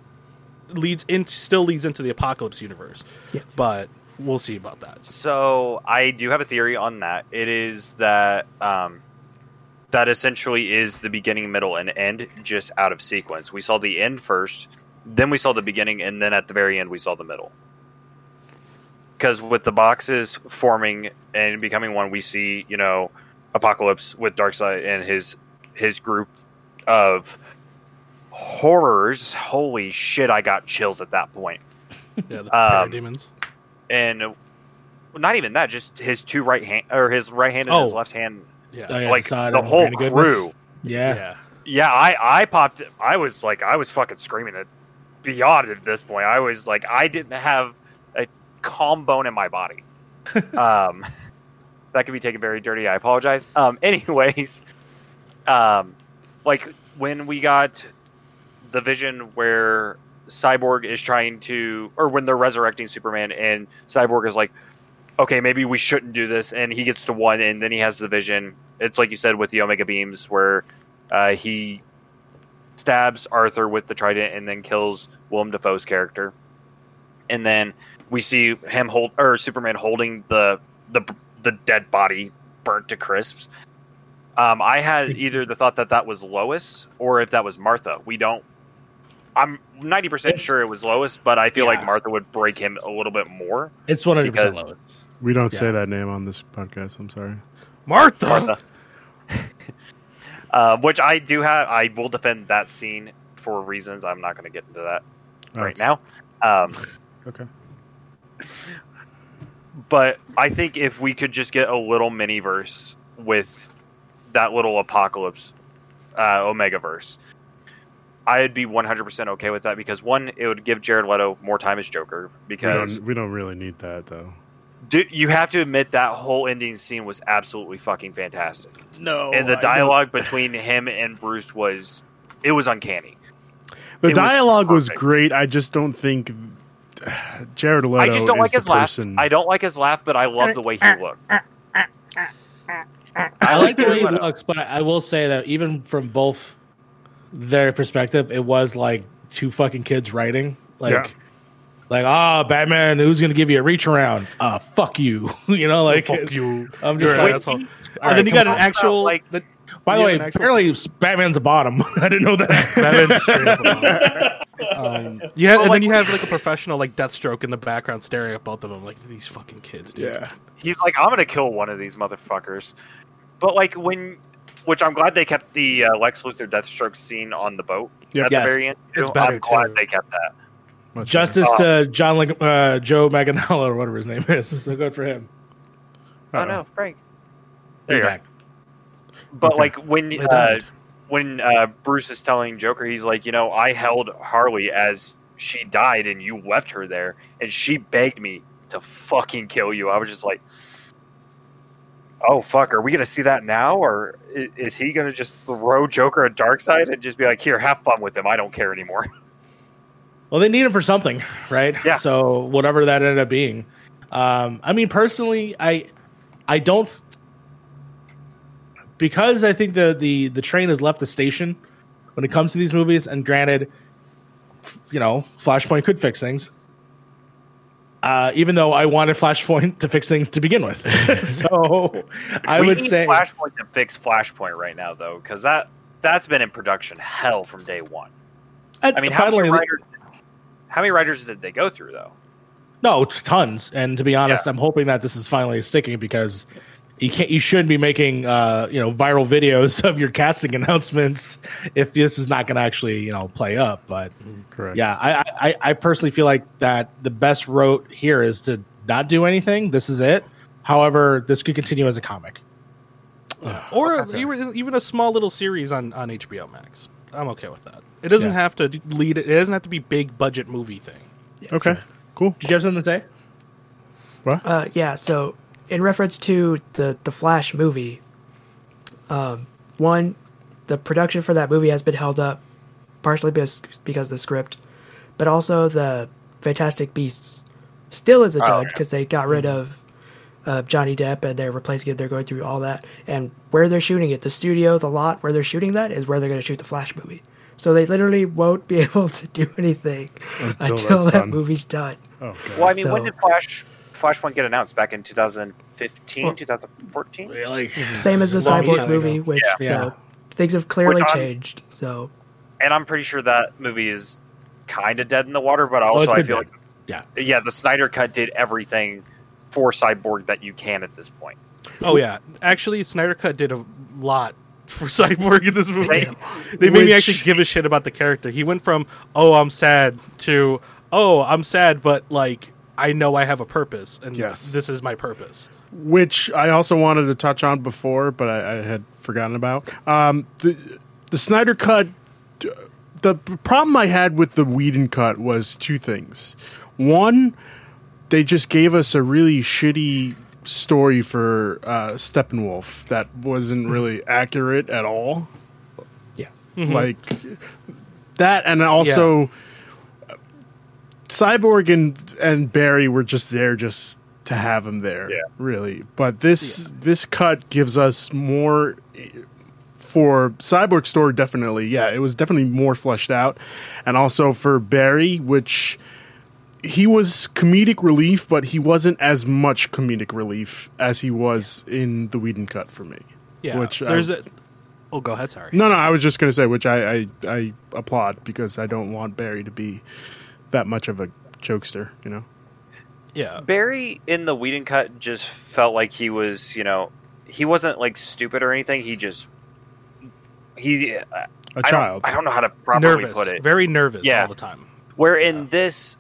leads into still leads into the Apocalypse universe. Yeah. But we'll see about that. So I do have a theory on that. It is that um, that essentially is the beginning, middle, and end just out of sequence. We saw the end first, then we saw the beginning, and then at the very end we saw the middle. Because with the boxes forming and becoming one, we see you know Apocalypse with Darkseid and his his group of horrors. Holy shit! I got chills at that point. Yeah, the Um, parademons. and not even that, just his two right hand or his right hand and his Oh. left hand, Yeah, Oh, yeah, like Assad the and whole Randy crew. Yeah. yeah. Yeah, I I popped. I was like, I was fucking screaming it beyond at this point. I was like, I didn't have a calm bone in my body. um, that could be taken very dirty. I apologize. Um, anyways, um, like when we got the vision where Cyborg is trying to, or when they're resurrecting Superman, and Cyborg is like, okay, maybe we shouldn't do this, and he gets to one, and then he has the vision. It's like you said with the Omega beams, where uh, he stabs Arthur with the trident and then kills Willem Dafoe's character, and then we see him hold or Superman holding the the the dead body burnt to crisps. Um, I had either the thought that that was Lois or if that was Martha. We don't. I'm ninety percent sure it was Lois, but I feel like Martha would break him a little bit more. It's 100% Because- Lois. We don't say that name on this podcast. I'm sorry. Martha. Martha. uh, which I do have. I will defend that scene for reasons. I'm not going to get into that Oh, right now. Um, Okay. But I think if we could just get a little mini verse with that little apocalypse uh, Omega verse, I'd be 100% okay with that because one, it would give Jared Leto more time as Joker We because don't, we don't really need that though. do, you have to admit that whole ending scene was absolutely fucking fantastic. No. and the dialogue between him and Bruce was it was uncanny. The it dialogue was, perfect. great. I just don't think Jared Leto I just don't is like the his laugh. I don't like his laugh, but I love the way he looked. I like the way he looks, but I I will say that even from both their perspective, it was like two fucking kids writing. Like, Yeah. like, ah, Batman, who's going to give you a reach around? Uh, fuck you. you know, like, Fuck you. I'm You're just an like, asshole. all and right, then you come got an on. actual Like- the, By the way, actual- apparently Batman's a bottom. I didn't know that. Batman's straight up a bottom. Um, you have, and like- then you have like a professional like Deathstroke in the background staring at both of them like these fucking kids, dude. yeah. He's like, I'm gonna kill one of these motherfuckers. But like when, which I'm glad they kept the uh, Lex Luthor Deathstroke scene on the boat Yep. at Yes. the very end. It's too. better, I'm glad they kept that. Much Justice Oh. to John, Leg- uh, Joe Manganiello or whatever his name is. So good for him. better. Oh no, Frank. There He's you are. back. But Okay. like when They uh, died. When uh, Bruce is telling Joker, he's like, you know, I held Harley as she died, and you left her there, and she begged me to fucking kill you. I was just like, oh fuck, are we gonna see that now, or is he gonna just throw Joker a Darkseid and just be like, here, have fun with him. I don't care anymore. Well, they need him for something, right? Yeah. So whatever that ended up being. Um, I mean, personally, I I don't because I think the the the train has left the station when it comes to these movies. And granted, you know, Flashpoint could fix things. Uh, even though I wanted Flashpoint to fix things to begin with, so I would need say Flashpoint to fix Flashpoint right now, though, because that that's been in production hell from day one. I, I mean, how many writers? How many writers did they go through though? No, tons. And to be honest, Yeah. I'm hoping that this is finally sticking because you can't you shouldn't be making uh, you know viral videos of your casting announcements if this is not going to actually you know play up. But Correct. yeah, I, I I personally feel like that the best route here is to not do anything. This is it. However, this could continue as a comic. or even even a small little series on on HBO Max. I'm okay with that. It doesn't Yeah. have to lead. It doesn't have to be big budget movie thing. Okay. Cool. Did you have something to say? What? Uh, yeah. So, in reference to the the Flash movie, um, one, the production for that movie has been held up, partially because because of the script, but also the Fantastic Beasts still is a Oh, dud yeah. because they got rid of uh, Johnny Depp and they're replacing it. They're going through all that, and where they're shooting it, the studio, the lot where they're shooting that is where they're going to shoot the Flash movie. So they literally won't be able to do anything Until until, that done. movie's done. Oh god. Well, I mean, when did Flash Flashpoint get announced? Back in 2015, Well- 2014? Really? Same as the Cyborg movie, ago. which Yeah. so things have clearly changed. So And I'm pretty sure that movie is kind of dead in the water. But also, Oh, I feel dead. like Yeah. yeah, the Snyder Cut did everything for Cyborg that you can at this point. Oh yeah, actually, Snyder Cut did a lot for Cyborg in this movie. They- They made me actually give a shit about the character. He went from "Oh, I'm sad" to "Oh, I'm sad, but like I know I have a purpose, and Yes. this is my purpose." which I also wanted to touch on before, but I, I had forgotten about. Um, the the Snyder cut. The problem I had with the Whedon cut was two things. One, they just gave us a really shitty story for uh, Steppenwolf that wasn't really accurate at all. yeah, Like that, and also Cyborg and and Barry were just there just to have him there. Yeah. really. But this this cut gives us more for Cyborg story. Definitely, yeah, it was definitely more fleshed out, and also for Barry, which he was comedic relief, but he wasn't as much comedic relief as he was in the Whedon cut for me. Yeah, Which there's a. Oh, go ahead. Sorry. No, no, I was just going to say, which I, I, I applaud because I don't want Barry to be that much of a jokester, you know? Yeah, Barry in the Whedon Cut just felt like he was, you know, he wasn't like stupid or anything. He just he's uh, A I child. Don't, I don't know how to properly nervous, put it. very nervous Yeah. all the time. Where in this,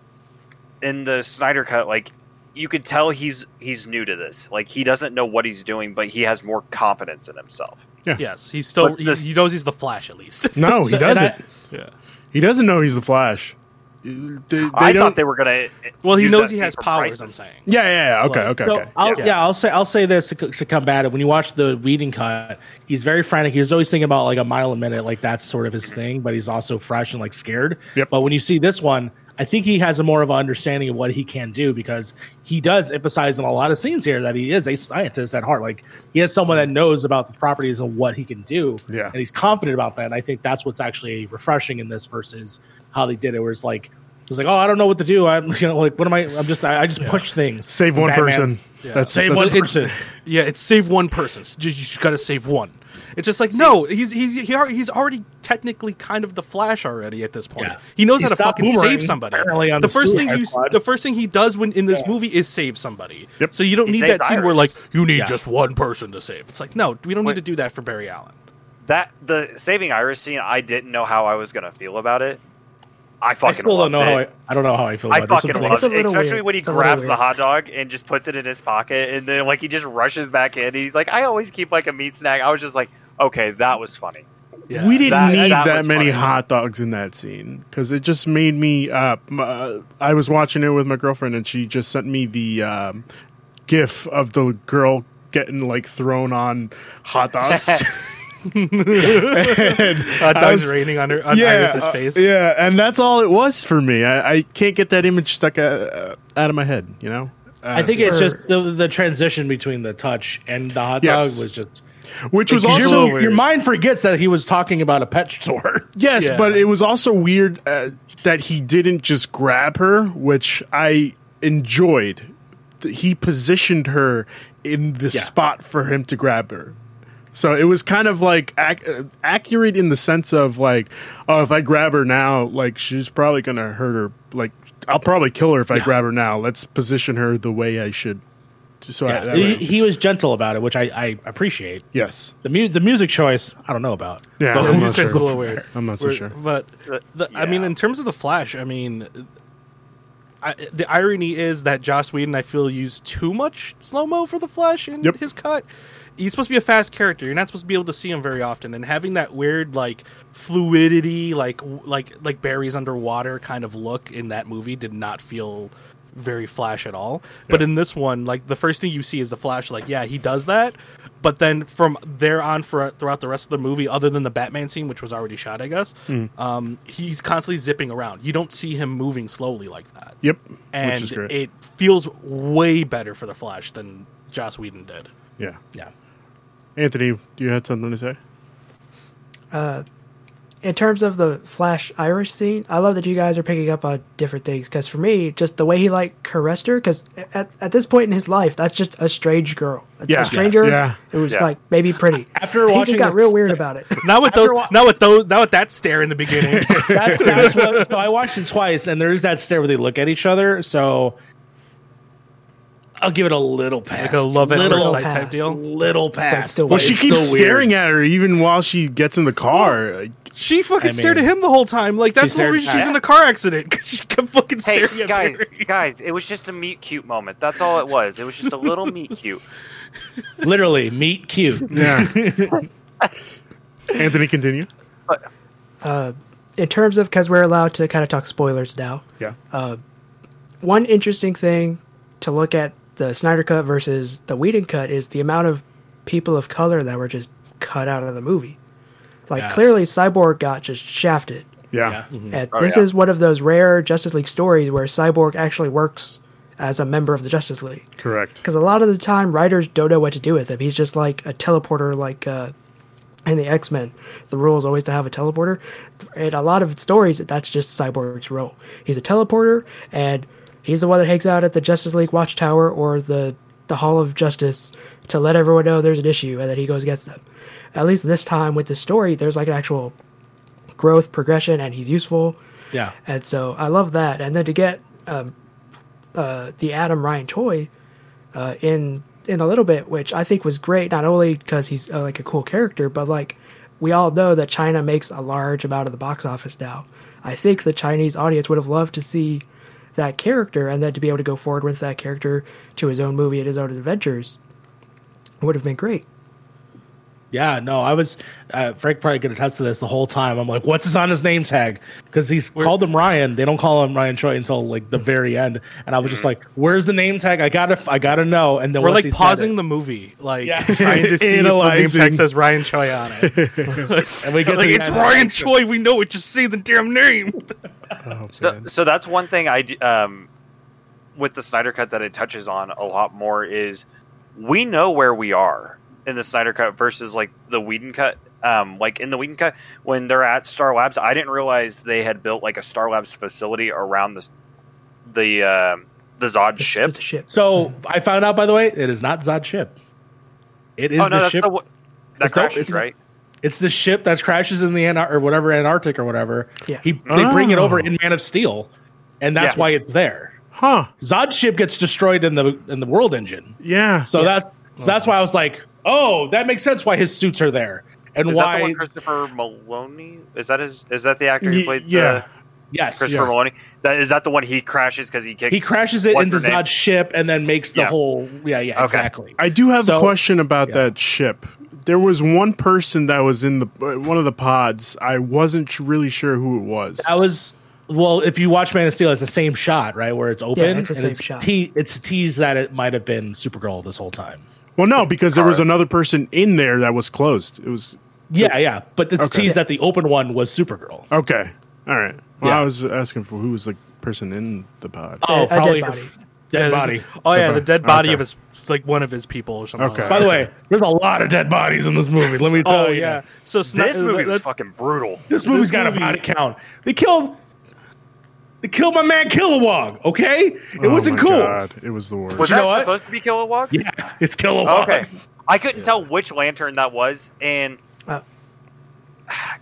in the Snyder cut, like you could tell he's he's new to this. Like he doesn't know what he's doing, but he has more confidence in himself. Yeah. Yes, he's still. He, this- he knows he's the Flash at least. no, So- he doesn't. I- yeah. he doesn't know he's the Flash. They, they I thought they were gonna. Well, he use knows that he has powers. Crisis. I'm saying. Yeah, yeah, yeah. Okay, Like, okay, So okay. I'll, Yeah. yeah. I'll say I'll say this to, to combat it. When you watch the Whedon cut, he's very frantic. He's always thinking about like a mile a minute, like that's sort of his thing. But he's also fresh and like scared. Yep. But when you see this one, I think he has a more of an understanding of what he can do because he does emphasize in a lot of scenes here that he is a scientist at heart. Like he has someone that knows about the properties and what he can do. Yeah. and he's confident about that. And I think that's what's actually refreshing in this versus how they did it. Where it's like. It was like, oh, I don't know what to do. I'm, you know, like, what am I? I'm just, I, I just push things. Save one Batman- person. Yeah. That's Save that's- one person. Yeah, it's save one person. Just, you just got to save one. It's just like no, he's he's he, al- he's already technically kind of the Flash already at this point. Yeah. He knows He how to fucking save somebody. the the first thing you Squad. the first thing he does when in this Yeah. movie is save somebody. Yep. So you don't He need that scene where like you need Yeah. just one person to save. It's like no, we don't Wait. need to do that for Barry Allen. That the saving Iris scene, I didn't know how I was gonna feel about it. I fucking I still don't loved know how I. I don't know how I feel I about it. fucking There's love it, especially weird. when he It's grabs the hot dog and just puts it in his pocket, and then like he just rushes back in. He's like, I always keep like a meat snack. I was just like, okay, that was funny. Yeah. we didn't that- need that that, many funny. hot dogs in that scene because it just made me. Uh, uh, I was watching it with my girlfriend, and she just sent me the um, GIF of the girl getting like thrown on hot dogs. and hot dogs was- raining on her on yeah, Iris's uh, face. yeah, and that's all it was for me. I, I can't get that image stuck uh, out of my head. You know, uh, I think it's just the the transition between the touch and the hot Yes. dog was just which was also your, weird. mind forgets that he was talking about a pet store. Yes, Yeah. but it was also weird uh, that he didn't just grab her, which I enjoyed. He positioned her in the Yeah. spot for him to grab her. So it was kind of like ac- uh, accurate in the sense of like, oh, if I grab her now, like she's probably gonna hurt her. Like I'll probably kill her if I Yeah. grab her now. Let's position her the way I should So Yeah, I, that- he, he was gentle about it, which I, I appreciate. yes, The mu- the music choice, I don't know about. yeah, The I'm not music's a little weird. I'm not so We're- sure. But the, I mean, in terms of the Flash, I mean, I, the irony is that Joss Whedon, I feel, used too much slow mo for the Flash in Yep. his cut. He's supposed to be a fast character. You're not supposed to be able to see him very often, and having that weird like fluidity, like w- like like Barry's underwater kind of look in that movie did not feel very Flash at all. But in this one, like the first thing you see is the Flash. Like, yeah, he does that. But then from there on, for throughout the rest of the movie, other than the Batman scene, which was already shot, I guess, um, he's constantly zipping around. You don't see him moving slowly like that, Yep, and which is great. it feels way better for the Flash than Joss Whedon did. yeah, Yeah. Anthony, do you have something to say? In terms of the Flash Iris scene, I love that you guys are picking up on different things. Because for me, just the way he like caressed her, because at, at this point in his life, that's just a strange girl. It's Yeah. a stranger. Yes. It was Yeah. like maybe pretty. After he watching just got this real weird se- about it. Not with those, wa- not with those, not with that stare in the beginning. That's, that's what. So I watched it twice, and there's that stare where they look at each other. So I'll give it a little pass. like a love at little, first sight pass. type deal. Little pass. Well, she keeps still weird. staring at her even while she gets in the car. Like, She fucking I stared mean, at him the whole time. Like that's the reason she's in a car accident because she kept fucking Hey staring at guys, Barry. guys, it was just a meet cute moment. That's all it was. It was just a little meet cute. Literally, meet cute. yeah. Anthony, continue. Uh, in terms of because we're allowed to kind of talk spoilers now. Yeah. Uh, one interesting thing to look at the Snyder cut versus the Whedon cut is the amount of people of color that were just cut out of the movie. Like Yes. clearly, Cyborg got just shafted. Yeah. Yeah. And Oh, this yeah. is one of those rare Justice League stories where Cyborg actually works as a member of the Justice League. Correct. Because a lot of the time, writers don't know what to do with him. He's just like a teleporter, like uh, in the X Men. The rule is always to have a teleporter. In a lot of stories, that's just Cyborg's role. He's a teleporter, and he's the one that hangs out at the Justice League Watchtower or the the Hall of Justice to let everyone know there's an issue, and then he goes against them. At least this time with the story, there's like an actual growth progression, and he's useful. Yeah. And so I love that. And then to get um, uh, the Atom Ryan Choi uh, in in a little bit, which I think was great, not only because he's uh, like a cool character, but like we all know that China makes a large amount of the box office now. I think the Chinese audience would have loved to see that character, and then to be able to go forward with that character to his own movie and his own adventures would have been great. Yeah, no, I was uh, Frank probably could attest to this the whole time. I'm like, what's his on his name tag? Because he's called him Ryan. They don't call him Ryan Choi until like the very end. And I was just like, where's the name tag? I gotta, I gotta know. And then We're like pausing it- the movie, like Yeah. trying to see if the name Analyzing. tag says Ryan Choi on it. and we get like it's. Ryan Choi. We know it. Just say the damn name. Oh, So, so that's one thing I um, with the Snyder cut that it touches on a lot more is we know where we are in the Snyder cut versus like the Whedon cut. Um, like in the Whedon cut, when they're at Star Labs, I didn't realize they had built like a Star Labs facility around the the uh, the Zod The, ship. The ship. So I found out, by the way, it is not Zod ship. It is oh no, the ship. the that It's the- crashes, it's- right? It's the ship that crashes in the Antar- or whatever Antarctic or whatever. Yeah. He they bring it Oh. over in Man of Steel, and that's Yeah. why it's there. huh? Zod ship gets destroyed in the in the World Engine. Yeah. So that's so that's why I was like, oh, that makes sense why his suits are there and Is that the why. one Christopher Meloni? Is that his? Is that the actor who played? yeah. the, yes, Christopher Yeah. Meloni. That is that the one he crashes because he kicks. he crashes it into her? Zod's ship and then makes the Yeah. whole. Yeah, yeah, Okay. exactly. I do have a question about yeah. that ship. There was one person that was in the uh, one of the pods. I wasn't really sure who it was. That was well. If you watch Man of Steel, it's the same shot, right, where it's open. Yeah, it's the and same it's shot. Te- it's a tease that it might have been Supergirl this whole time. Well, no, because there was another person in there that was closed. It was Yeah, yeah, but it's Okay. teased that the open one was Supergirl. okay. All right. Well, Yeah. I was asking for who was the person in the pod. Oh, a dead probably body. Dead Yeah, body. Oh yeah, the dead body Okay. of his like one of his people or something. Okay. like By the way, there's a lot of dead bodies in this movie. Let me oh, tell Oh you. yeah. So Sni- This movie was fucking brutal. This movie's This got movie- a body count. They killed. They killed my man Kilowog. Okay, it Oh wasn't my cool. God, It was the worst. Was You that know what? supposed to be Kilowog? Yeah, it's Kilowog. Okay. I couldn't tell which lantern that was, and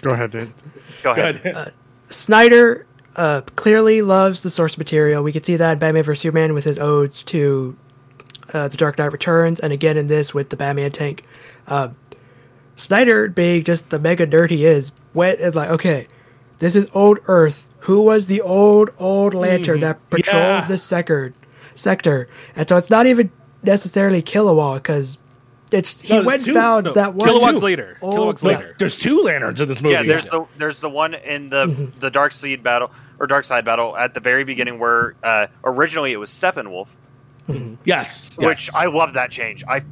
Go ahead, Dave. go ahead. Good. Snyder uh, clearly loves the source material. We could see that in Batman vs Superman with his odes to uh, The Dark Knight Returns, and again in this with the Batman tank. Uh, Snyder, being just the mega nerd he is, went is like, okay, this is old Earth. Who was the old old lantern that patrolled Yeah. this sector? Sector, and so it's not even necessarily Kilowog because it's he No, went two- found no, that one. Kilowog's two later. old- Kilowog's yeah. later. There's two lanterns in this movie. Yeah, there's the there's the one in the Mm-hmm. the Dark Seed battle or Dark Side battle at the very beginning where uh, originally it was Steppenwolf, yes, which yes. I love that change. I It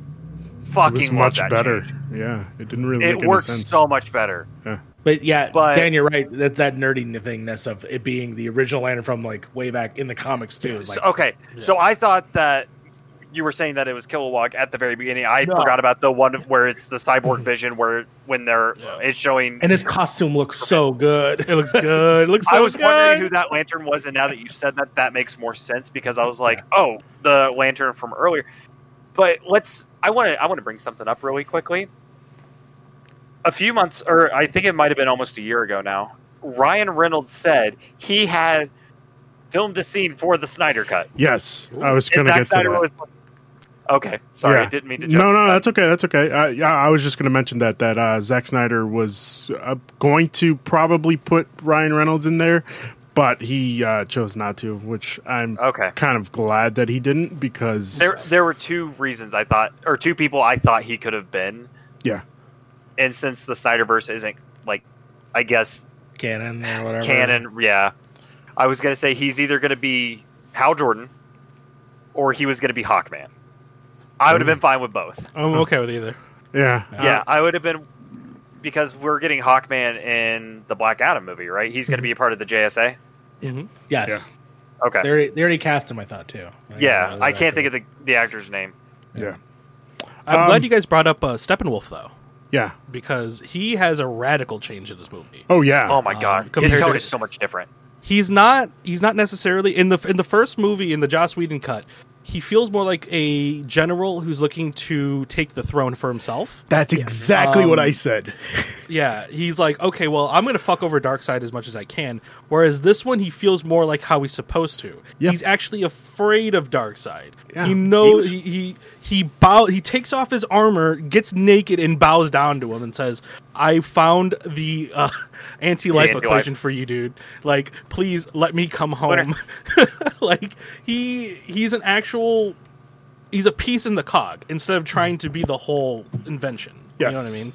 fucking was love much that better. change. Yeah, it didn't really It make any works sense. so much better. yeah. But yeah, But- Dan, you're right. That that nerdy thingness of it being the original lantern from like way back in the comics too. Like, okay, so I thought that you were saying that it was Kilowog at the very beginning. I No. forgot about the one where it's the cyborg vision where when they're Yeah. it's showing. and his costume looks so good. It looks good. It looks so I was good. wondering who that lantern was, and now that you said that, that makes more sense because I was like, oh, the lantern from earlier. But let's. I want to. I want to bring something up really quickly. A few months, or I think it might have been almost a year ago now. Ryan Reynolds said he had filmed a scene for the Snyder Cut. Yes, I was going to Zack get to that. was. Okay, sorry, I didn't mean to. Jump No, no, that's okay. That's okay. Uh, yeah, I was just going to mention that that uh, Zack Snyder was uh, going to probably put Ryan Reynolds in there, but he uh, chose not to, which I'm Okay. kind of glad that he didn't because There, there were two reasons I thought, or two people I thought he could have been, yeah, and since the Snyderverse isn't like, I guess Canon or whatever. canon. Yeah, I was gonna say he's either gonna be Hal Jordan, or he was gonna be Hawkman. I would have been fine with both. I'm okay with either. yeah, yeah, I would have been because we're getting Hawkman in the Black Adam movie, right? He's gonna be a part of the JSA. Yes, Okay. they already, they already cast him. I thought too. yeah, I can't think of the the actor's name. yeah, I'm Um, glad you guys brought up uh, Steppenwolf though, yeah. because he has a radical change in this movie. Oh yeah. Oh my Um, god, compared his tone to- is so much different. He's not. He's not necessarily in the in the first movie in the Joss Whedon cut. He feels more like a general who's looking to take the throne for himself. That's exactly Um, what I said. Yeah, he's like, okay, well, I'm going to fuck over Darkseid as much as I can. Whereas this one, he feels more like how he's supposed to. Yeah. He's actually afraid of Darkseid. Yeah. He knows He he he he bow he takes off his armor, gets naked, and bows down to him and says, "I found the uh, anti-life anti-life. equation for you, dude. Like, please let me come home." like he he's an actual. He's a piece in the cog instead of trying to be the whole invention. You know what I mean?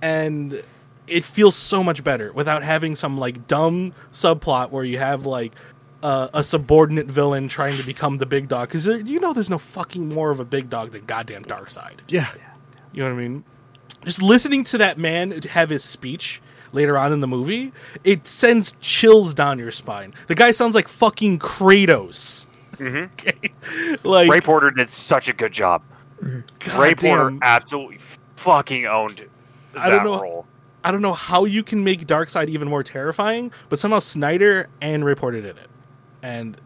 and it feels so much better without having some like dumb subplot where you have like uh, a subordinate villain trying to become the big dog because you know there's no fucking more of a big dog than goddamn Darkseid Yeah, You know what I mean? Just listening to that man have his speech later on in the movie, it sends chills down your spine. The guy sounds like fucking Kratos. Okay, like Ray Porter did such a good job. Ray Porter absolutely fucking owned that I don't know- role. I don't know how you can make Darkseid even more terrifying, but somehow Snyder and Ray Porter did it, and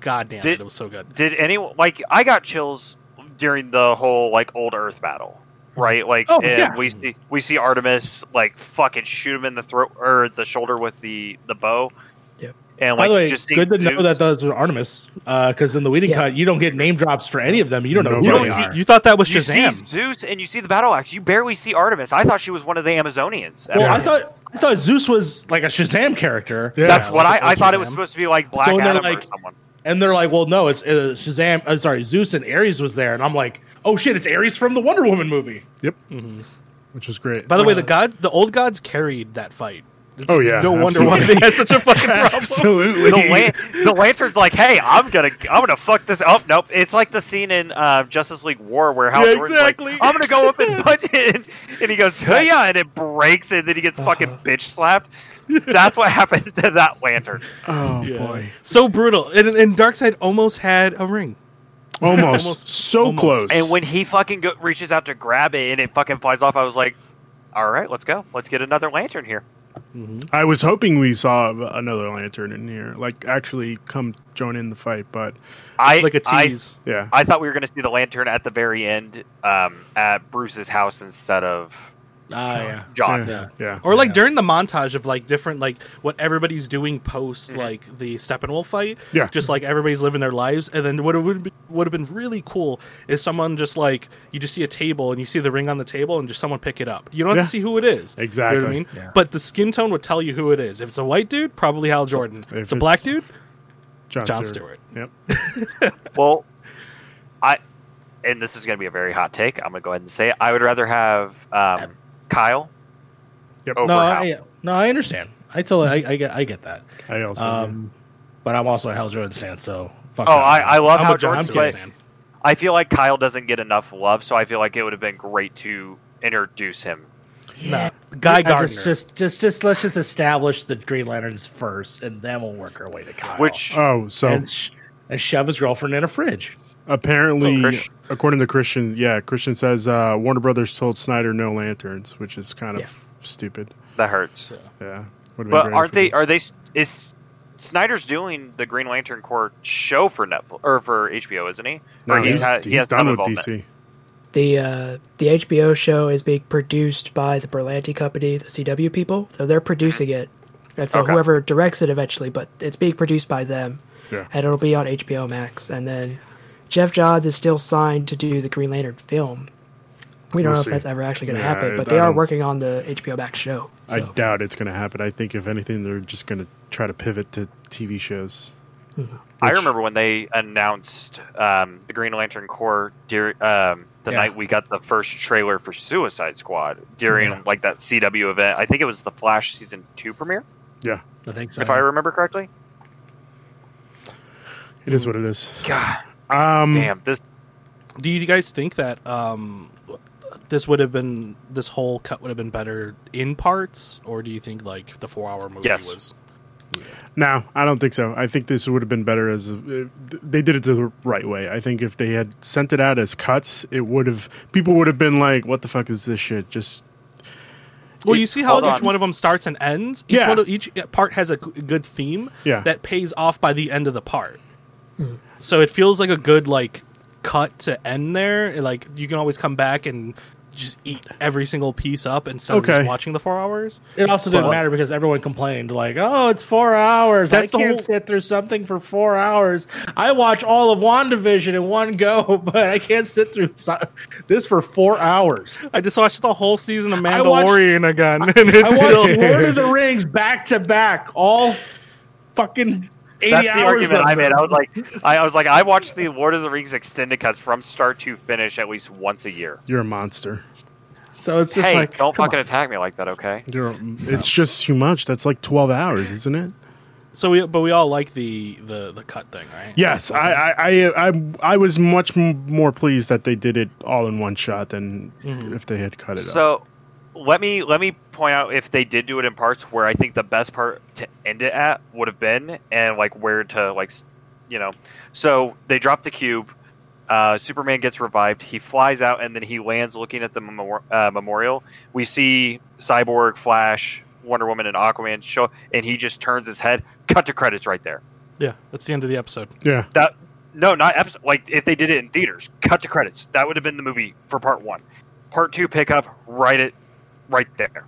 god damn Did- it, it was so good. Did anyone like? I got chills during the whole like old Earth battle, mm-hmm. right? Like, Oh, and yeah. we see we see Artemis like fucking shoot him in the throat or the shoulder with the the bow. Yep. And By the way, just good to seeing know that those were Artemis, because in the Whedon Yeah. cut, you don't get name drops for any of them. You don't know No, who you they don't see- are. You thought that was you see Shazam? Zeus and you see the battle axe. You barely see Artemis. I thought she was one of the Amazonians. well, Yeah. I thought I thought Zeus was like a Shazam character, Yeah. That's what like I, I thought it was supposed to be like Black So when they're or someone. and they're like, "Well, no, it's uh, Shazam." Uh, sorry, Zeus and Ares was there, and I'm like, "Oh shit, it's Ares from the Wonder Woman movie." yep, which was great. By the way, Uh, the gods, the old gods carried that fight. It's Oh, yeah, no wonder why absolutely. they had such a fucking problem. absolutely. the, lan- the lantern's like, "Hey, I'm gonna, I'm gonna fuck this up." Nope, it's like the scene in uh, Justice League War where Hal Yeah, Jordan's exactly. like, "I'm gonna go up and punch it," and he goes, "Yeah," and it breaks, and then he gets fucking Uh-huh. bitch slapped. That's what happened to that lantern. oh Yeah. boy, so brutal. And, and Darkseid almost had a ring. almost, Almost- so almost. close. And when he fucking go- reaches out to grab it and it fucking flies off, I was like, "All right, let's go. Let's get another lantern here." I was hoping we saw another lantern in here, like actually come join in the fight, but I Like a I- tease. yeah, I thought we were going to see the lantern at the very end um, at Bruce's house instead of Ah, yeah. John. Yeah, yeah. Or like Yeah. during the montage of like different like what everybody's doing post like the Steppenwolf fight. Yeah. Just like everybody's living their lives, and then what would would have been really cool is someone just like you just see a table and you see the ring on the table and just someone pick it up. You don't have Yeah. to see who it is. You know Exactly. what I mean? Yeah. But the skin tone would tell you who it is. If it's a white dude, probably Hal Jordan. If if it's a black it's- dude, John, John Stewart. Stewart. Yep. Well, I and this is going to be a very hot take. I'm going to go ahead and say it. I would rather have um, Kyle Yep. over No, Hal. I, no, I understand. I totally, I, I get, I get that. I also. Um, but I'm also a Hal Jordan fan, so fuck. Oh, that. I, I love I'm Hal Jordan, Stewart but. I feel like Kyle doesn't get enough love, so I feel like it would have been great to introduce him. Nah, Guy I Gardner. Just, just, just, just, let's just establish the Green Lanterns first, and then we'll work our way to Kyle. Which oh, so and, sh- and shove his girlfriend in a fridge. Apparently, Oh, according to Christian, yeah, Christian says uh, Warner Brothers told Snyder no lanterns, which is kind of Yeah. stupid. that hurts. Yeah. Would've But aren't they? Are they? Is Snyder's doing the Green Lantern Corps show for Netflix or for HBO? Isn't he? No, or he's, had- he's he has done with. DC. The uh, the HBO show is being produced by the Berlanti company, the CW people. So they're producing it, and so Okay. whoever directs it eventually, but it's being produced by them, Yeah. and it'll be on HBO Max. And then Geoff Johns is still signed to do the Green Lantern film. We don't We'll know see. if that's ever actually going to Yeah, happen, but I they are working on the HBO Max show. I doubt it's going to happen. I think, if anything, they're just going to try to pivot to TV shows. I Which- remember when they announced um, the Green Lantern Corps during um, the Yeah. night we got the first trailer for Suicide Squad during Yeah. like that CW event. I think it was the Flash season two premiere, Yeah, I think so. if I remember correctly. it is what it is. God Um, damn, this Do you guys think that um, this would have been this whole cut would have been better in parts, or do you think like the four hour movie Yes. was? No, I don't think so. I think this would have been better as a, they did it the right way. I think if they had sent it out as cuts, it would have people would have been like, "What the fuck is this shit?" Just Well, you see how Hold each on. one of them starts and ends. Each Yeah. one of, each part has a good theme. Yeah. that pays off by the end of the part. So it feels like a good like cut to end there. Like you can always come back and just eat every single piece up instead of just watching the four hours. It also didn't But- matter because everyone complained, like, "Oh, it's four hours. That's I can't whole- sit through something for four hours. I watch all of Wandavision in one go, but I can't sit through so- this for four hours." I just watched the whole season of I watched- Mandalorian again, and I it's still watched Lord of the Rings back to back, all fucking eighty that's the hours. argument I made. I was like, I, I was like, I watched the Lord of the Rings extended cuts from start to finish at least once a year. you're a monster. so it's just hey, like, don't fucking on. attack me like that, okay? You're, It's just too much. That's like twelve hours, isn't it? so. We but we all like the the the cut thing, right? Yes, I, I, I, I, I was much m- more pleased that they did it all in one shot than mm-hmm. if they had cut it up. So let me let me point out if they did do it in parts where I think the best part to end it at would have been and like where to like you know. So they drop the cube uh, Superman gets revived he flies out and then he lands looking at the memor- uh, memorial. We see Cyborg Flash Wonder Woman and Aquaman show and he just turns his head. Cut to credits right there. Yeah. That's the end of the episode. Yeah, that no not episode like if they did it in theaters cut to credits. That would have been the movie for part one. Part two pick up right it right there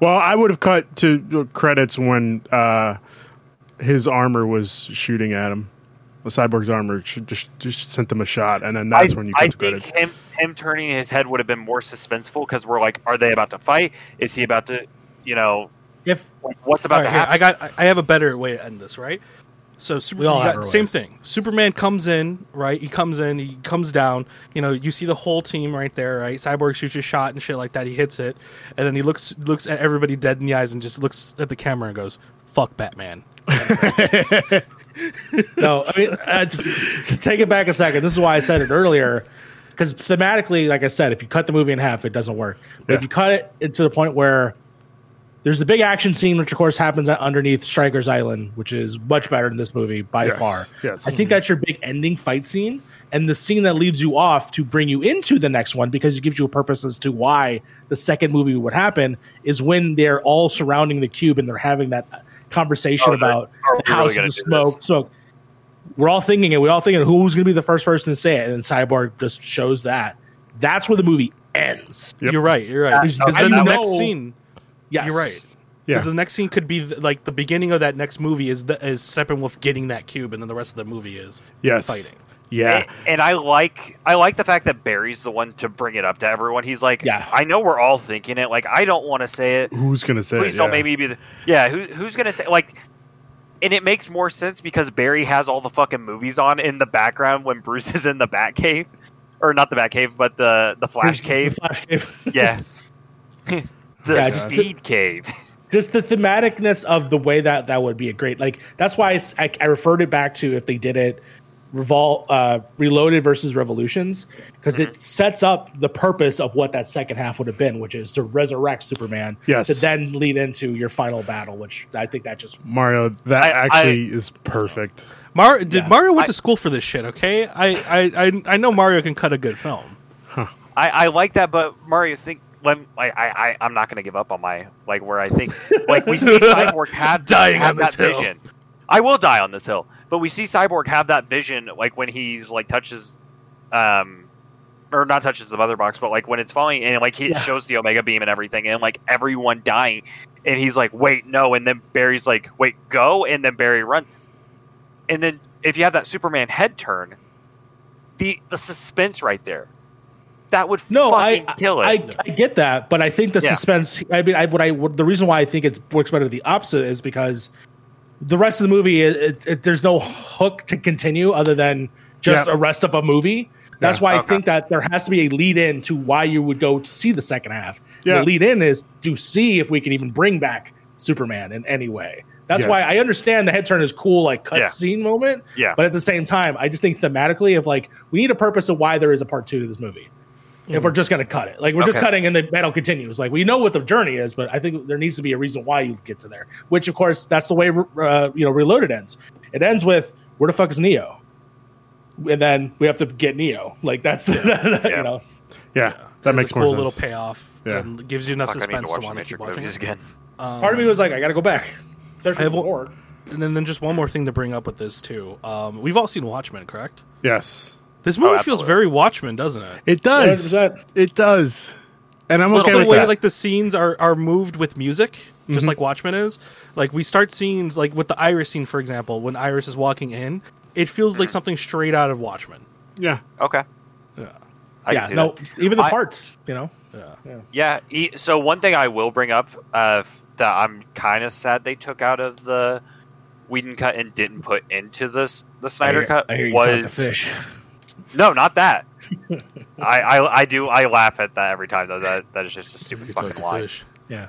Well, I would have cut to the credits when uh, his armor was shooting at him. The cyborg's armor just just sent him a shot, and then that's I, when you I cut the think credits. him him turning his head would have been more suspenseful because we're like, are they about to fight? Is he about to, you know, if what's about All to right, here, happen? I got. I- I have a better way to end this, right? So super, We all have got- same thing. Superman comes in, right? He comes in, he comes down. You know, you see the whole team right there, right? Cyborg shoots a shot and shit like that. He hits it, and then he looks looks at everybody dead in the eyes and just looks at the camera and goes, "Fuck Batman." no, I mean uh, to, to take it back a second. This is why I said it earlier because thematically, like I said, if you cut the movie in half, it doesn't work. But if you cut it to the point where there's the big action scene, which of course happens underneath Stryker's Island, which is much better than this movie by Yes, far. yes. I think mm-hmm. that's your big ending fight scene, and the scene that leaves you off to bring you into the next one because it gives you a purpose as to why the second movie would happen is when they're all surrounding the cube and they're having that conversation Oh, about are we the house gonna of the smoke. this? Smoke. We're all thinking it. We're all thinking who's going to be the first person to say it, and then Cyborg just shows that. That's where the movie ends. Yep. You're right. You're right. Because Because then the know- next scene, Yes, you're right. Yeah. Because the next scene could be th- like the beginning of that next movie is the, is Steppenwolf getting that cube, and then the rest of the movie is Yes. fighting. Yeah. And, and I like I like the fact that Barry's the one to bring it up to everyone. He's like, Yeah. I know we're all thinking it. Like, I don't want to say it. Who's gonna say? Please it? don't Yeah. make me be the yeah. Who, who's gonna say like? And it makes more sense because Barry has all the fucking movies on in the background when Bruce is in the Batcave, or not the Batcave, but the the Flash The Cave. Flash cave. Yeah, the Yeah, just the- Speed Cave. just the thematicness of the way that that would be a great like that's why I referred it back to if they did it revol uh reloaded versus revolutions because it sets up the purpose of what that second half would have been which is to resurrect superman Yes. to then lead into your final battle which i think that just Mario, that I- actually is perfect. Mar- did Yeah. Mario went I- to school for this shit? Okay, I, I, I, I know Mario can cut a good film. I, I like that, but Mario, think when I, I, I I'm not gonna give up on my like where I think like we see Cyborg have Dying have on this that hill. vision. I will die on this hill, but we see Cyborg have that vision like when he's like touches, um, or not touches the mother box, but like when it's falling and like he Yeah. shows the Omega beam and everything, and like everyone dying, and he's like, wait, no, and then Barry's like, wait, go, and then Barry run, and then if you have that Superman head turn, the the suspense right there. That would no fucking I, kill it. I i get that but i think the Yeah. suspense i mean i what i what, the reason why i think it works better the opposite is because the rest of the movie it, it, it, there's no hook to continue other than just Yeah. a rest of a movie that's Yeah. why i think that there has to be a lead in to why you would go to see the second half Yeah. the lead in is to see if we can even bring back superman in any way that's why i understand the head turn is cool like cutscene moment Yeah. but at the same time i just think thematically of like we need a purpose of why there is a part two to this movie if we're just going to cut it. Like we're just cutting and the battle continues. Like we know what the journey is, but I think there needs to be a reason why you get to there. Which of course that's the way uh, you know Reloaded ends. It ends with where the fuck is Neo, and then we have to get Neo. Like that's you know Yeah, that There's makes a cool more little payoff. Yeah. and gives you enough Fuck, I need to suspense to want to keep watching. it. again. part of me was like I got to go back. Especially I have one- And then, then just one more thing to bring up with this too. Um, we've all seen Watchmen, correct? Yes, This movie feels very Watchmen, doesn't it? it does. Yeah, that- it does, and I'm Just okay the with way that. like the scenes are are moved with music, Mm-hmm. just like Watchmen is. Like we start scenes like with the Iris scene, for example, when Iris is walking in, it feels Mm-hmm. like something straight out of Watchmen. yeah, Okay. Yeah, I yeah, can see no, that. even the I- parts, you know. yeah. Yeah. So one thing I will bring up uh, that I'm kind of sad they took out of the Whedon cut and didn't put into this the Snyder cut was fish. No, not that. I, I I do I laugh at that every time though. That that is just a stupid You fucking to line. fish. Yeah,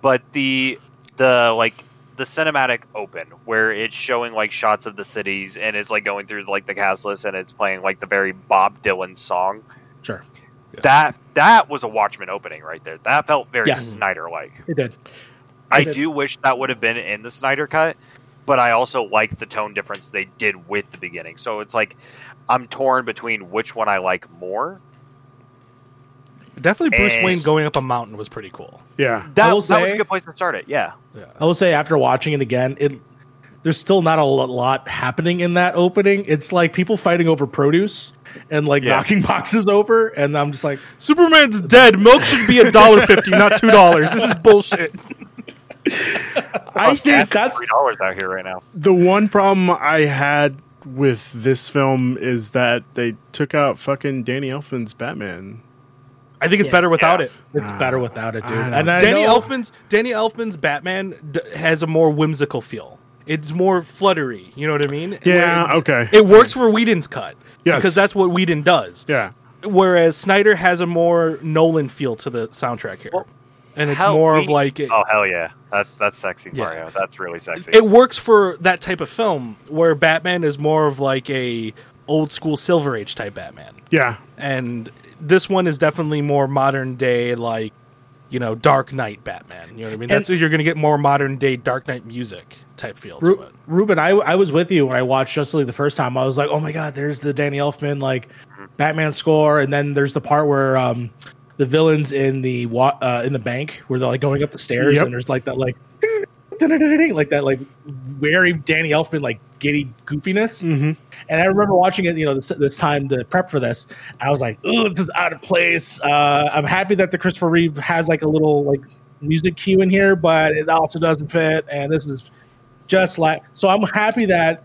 But the the like the cinematic open where it's showing like shots of the cities and it's like going through like the cast list and it's playing like the very Bob Dylan song. sure, That that was a Watchmen opening right there. That felt very Yeah. Snyder like. it did. I did. do wish that would have been in the Snyder cut, but I also like the tone difference they did with the beginning. So it's like I'm torn between which one I like more. Definitely, Bruce And- Wayne going up a mountain was pretty cool. yeah, That, will that was a good place to start it. Yeah. Yeah. I will say after watching it again, it there's still not a lot happening in that opening. It's like people fighting over produce and like Yeah. knocking boxes over, and I'm just like, Superman's dead. Milk should be a dollar fifty, not two dollars. This is bullshit. I think that's three dollars out here right now. the one problem I had with this film is that they took out fucking Danny Elfman's Batman. I think it's Yeah. better without Yeah. it. it's better without it, dude. I And I Danny know- Elfman's Danny Elfman's Batman d- has a more whimsical feel. It's more fluttery. You know what I mean? Yeah, Where- okay. It works for Whedon's cut Yes. because that's what Whedon does. Yeah, Whereas Snyder has a more Nolan feel to the soundtrack here, Well, and it's Hell, more of like it, Oh hell yeah, that that's sexy, Yeah. Mario. That's really sexy. it works for that type of film where Batman is more of like a old school Silver Age type Batman. yeah, and this one is definitely more modern day like you know dark knight batman you know what i mean that's you're gonna get more modern day dark knight music type feel to it Ruben, I, I was with you when I watched Justice League the first time. I was like, oh my god, there's the Danny Elfman like Batman score, and then there's the part where um the villains in the wa- uh, in the bank where they're like going up the stairs, Yep. and there's like that like like that, like very Danny Elfman, like giddy goofiness. Mm-hmm. And I remember watching it, you know, this, this time to prep for this. I was like, "Oh, this is out of place." Uh, I'm happy that the Christopher Reeve has like a little like music cue in here, but it also doesn't fit. And this is just like so. I'm happy that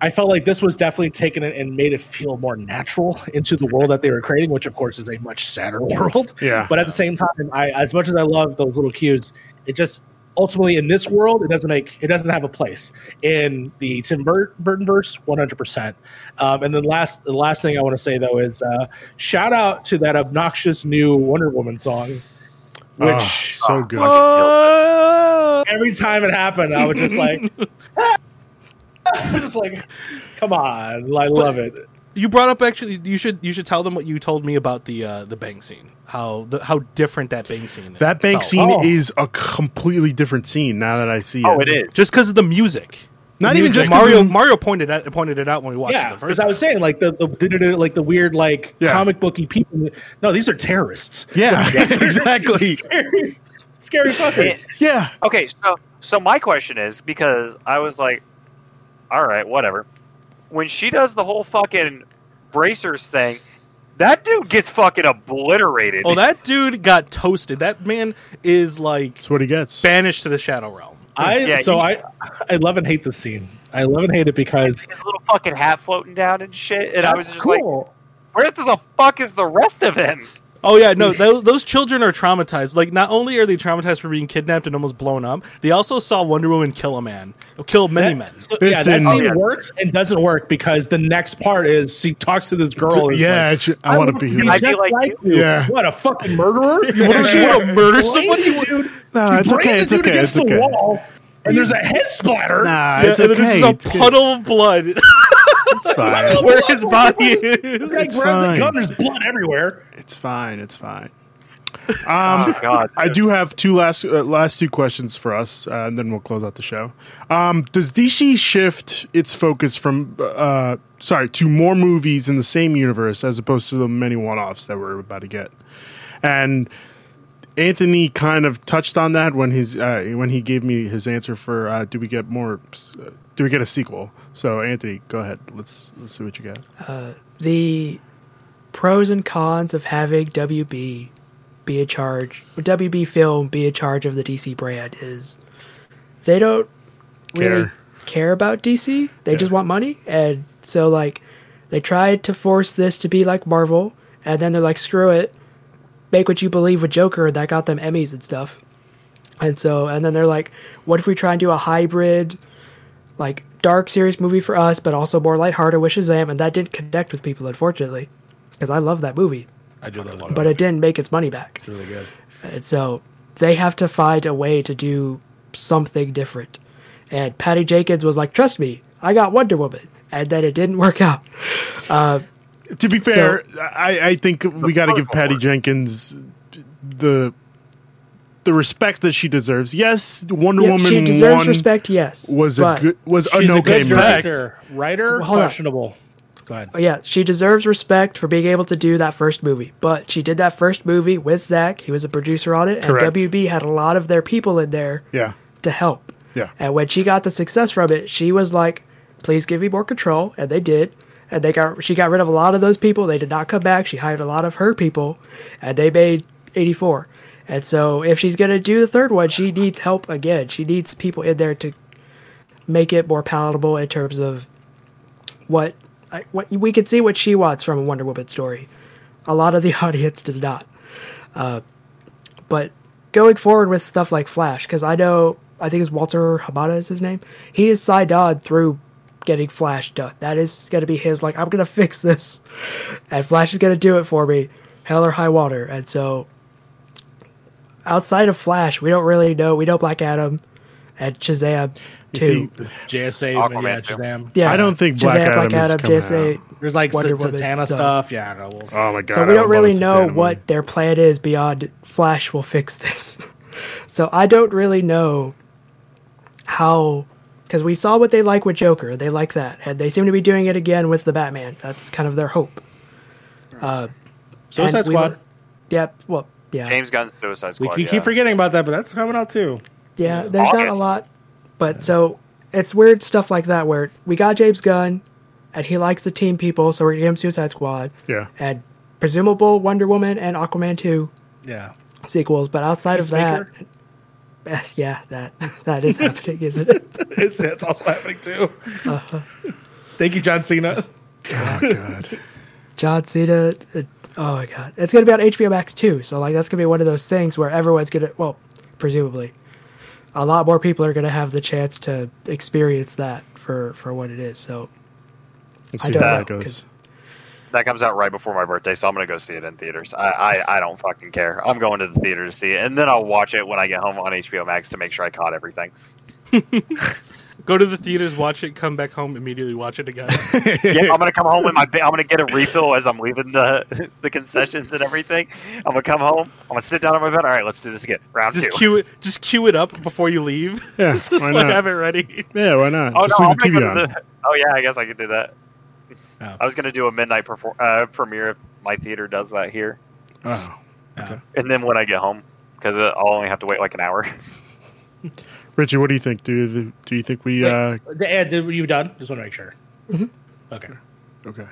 I felt like this was definitely taken and made it feel more natural into the world that they were creating, which of course is a much sadder world. Yeah. But at the same time, I as much as I love those little cues, it just ultimately in this world it doesn't make it doesn't have a place in the Tim Burton verse 100. percent um, And then last the last thing I want to say though is uh, shout out to that obnoxious new Wonder Woman song, which Oh, so good. Uh, every time it happened, I was just like, I'm just like, come on, I love it. you brought up actually. You should you should tell them what you told me about the uh, the bang scene. How the, how different that bang scene. That bank felt. scene Oh. is a completely different scene now that I see Oh, it. it is. just because of the music. Not The even music. just 'cause Mario. Mario pointed at pointed it out when we watched Yeah, it the because first. I was saying like the, the like the weird like Yeah. comic booky people. No, these are terrorists. Yeah, exactly. scary, scary fuckers. Yeah. Okay, so so my question is because I was like, all right, whatever. When she does the whole fucking bracers thing, that dude gets fucking obliterated. Oh, that dude got toasted. That man is like That's what he gets. banished to the Shadow Realm. I Yeah, so he- I I love and hate this scene. I love and hate it because his little fucking hat floating down and shit, and I was that's just like, cool. where the fuck is the rest of him? Oh yeah, no, those, those children are traumatized. Like, not only are they traumatized for being kidnapped and almost blown up, they also saw Wonder Woman kill a man, kill many That- men. so- yeah, that scene Oh, yeah. works and doesn't work because the next part is she talks to this girl. and yeah, like, it's- I want to wanna be be who. I'd just like like, you. you. Yeah. What a fucking murderer! What, she wanna murder somebody? dude. No, She it's okay, brains a it's dude okay, against it's the okay. wall, and there's a head splatter. Nah, Yeah, it's and then okay. there's It's just a good. puddle of blood It's fine. where his body The is. grabs fine. the gun. There's blood everywhere. It's fine. It's fine. oh god, I do have two last uh, last two questions for us, uh, and then we'll close out the show. Um, does DC shift its focus from uh, sorry to more movies in the same universe as opposed to the many one-offs that we're about to get? And Anthony kind of touched on that when he's uh, when he gave me his answer for uh, do we get more? Uh, do we get a sequel? So Anthony, go ahead. Let's let's see what you got. the pros and cons of having WB be a charge, WB Film be a charge of the DC brand is they don't really Care. care about DC. They Yeah. just want money, and so like they tried to force this to be like Marvel, and then they're like, screw it, make what you believe with Joker, and that got them Emmys and stuff. And so, and then they're like, what if we try and do a hybrid, like dark serious movie for us, but also more lighthearted with Shazam? And that didn't connect with people, unfortunately, because I love that movie, I do love but it didn't make its money back. It's really good. And so they have to find a way to do something different. And Patty Jenkins was like, trust me, I got Wonder Woman. And then it didn't work out. Uh, To be fair, I, I think we got to give Patty Jenkins the the respect that she deserves. Yes, Wonder Yeah, Woman she deserves one respect, yes. was a good was She's an a okay good director. Writer, Hold on. questionable. Go ahead. Oh, yeah, she deserves respect for being able to do that first movie. But she did that first movie with Zack. He was a producer on it, and Correct. WB had a lot of their people in there Yeah, to help. yeah. And when she got the success from it, she was like, "Please give me more control," and they did. And they got she got rid of a lot of those people. They did not come back. She hired a lot of her people, and they made eighty four. And so, if she's gonna do the third one, she needs help again. She needs people in there to make it more palatable in terms of what what we can see what she wants from a Wonder Woman story. A lot of the audience does not. Uh, but going forward with stuff like Flash, because I know I think it's Walter Hamada is his name. He is signed on through getting Flash done. That is going to be his like I'm going to fix this, and Flash is going to do it for me, hell or high water. And so, outside of Flash, we don't really know. We know Black Adam and Shazam You too. see, JSA, Aquaman, yeah. Shazam. yeah, I don't think Black Shazam, Adam is coming JSA. There's like Wonder Sa- Woman, Zatanna so- stuff. Yeah, I don't know. We'll see. oh my god! So we don't would love really know Zatanna what movie. their plan is beyond Flash will fix this. so I don't really know how because we saw what they like with Joker. They like that, and they seem to be doing it again with the Batman. That's kind of their hope. Uh, Suicide and we Squad. were- Yep. well, yeah. James Gunn's Suicide Squad. we yeah. keep forgetting about that, but that's coming out too. Yeah, there's not a lot, but so it's weird stuff like that where we got James Gunn, and he likes the team people, so we're gonna give him Suicide Squad Yeah. and presumable Wonder Woman and Aquaman two Yeah. sequels. But outside of that, Peacemaker? Yeah, that that is happening, isn't it? it's, it's also happening too. Uh-huh. Thank you, John Cena. Oh god. John Cena. uh, Oh my god, it's gonna be on HBO Max too. So like that's gonna be one of those things where everyone's gonna, well, presumably, a lot more people are gonna have the chance to experience that for for what it is. So We'll I don't how know that goes. 'cause- That comes out right before my birthday, so I'm gonna go see it in theaters. I, I, I don't fucking care. I'm going to the theater to see it, and then I'll watch it when I get home on HBO Max to make sure I caught everything. Go to the theaters, watch it, come back home, immediately watch it again. yeah, I'm gonna come home with my. ba- I'm gonna get a refill as I'm leaving the the concessions and everything. I'm gonna come home. I'm gonna sit down on my bed. All right, let's do this again. Round just two. cue it. Just cue it up before you leave. Yeah, why like not? have it ready. Yeah, why not? Oh Just no! leave I'm the gonna TV go on. the- oh yeah, I guess I could do that. Oh. I was gonna do a midnight perfor- uh, premiere if my theater does that here, Oh. Yeah. and then when I get home, because I'll only have to wait like an hour. Richey, what do you think? Do you, do you think we uh And did you done? Just want to make sure. Mm-hmm. Okay. okay.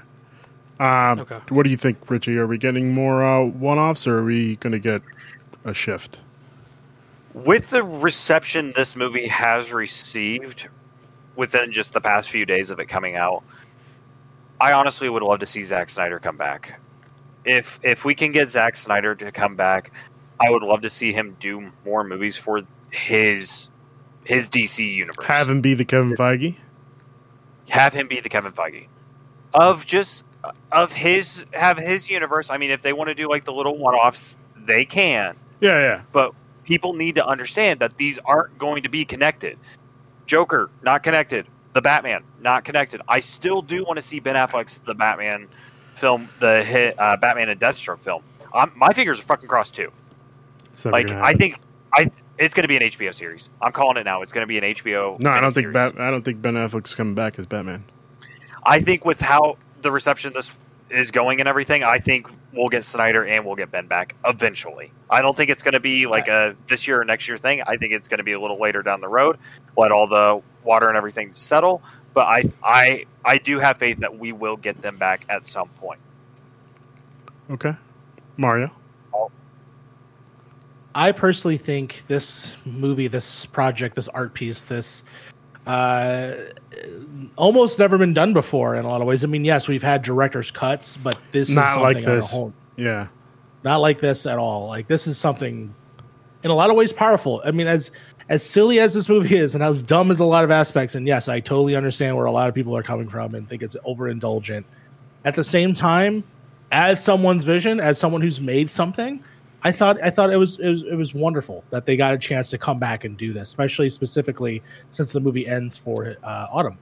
Um, Okay. What do you think, Richey? Are we getting more uh, one-offs, or are we going to get a shift? With the reception this movie has received within just the past few days of it coming out, I honestly would love to see Zack Snyder come back. If if we can get Zack Snyder to come back, I would love to see him do more movies for his his DC universe. Have him be the Kevin Feige. have him be the Kevin Feige of just of his have his universe. I mean, if they want to do like the little one offs, they can. Yeah, yeah. But people need to understand that these aren't going to be connected. Joker not connected. The Batman not connected. I still do want to see Ben Affleck's the Batman film, the hit uh, Batman and Deathstroke film. Um, my fingers are fucking crossed too. Never Like I think I it's going to be an HBO series. I'm calling it now. It's going to be an HBO. No, I don't think. Bat- I don't think Ben Affleck's coming back as Batman. I think with how the reception this is going and everything, I think we'll get Snyder and we'll get Ben back eventually. I don't think it's going to be like a this year or next year thing. I think it's going to be a little later down the road. Let all the water and everything settle. But I, I, I do have faith that we will get them back at some point. Okay, Mario. I personally think this movie, this project, this art piece, this uh, almost never been done before in a lot of ways. I mean, yes, we've had director's cuts, but this is Not something like this. whole- Yeah, not like this at all. Like this is something in a lot of ways powerful. I mean, as as silly as this movie is, and as dumb as a lot of aspects, and yes, I totally understand where a lot of people are coming from and think it's overindulgent. At the same time, as someone's vision, as someone who's made something, I thought I thought it was it was it was wonderful that they got a chance to come back and do this, especially specifically since the movie ends for uh, Autumn,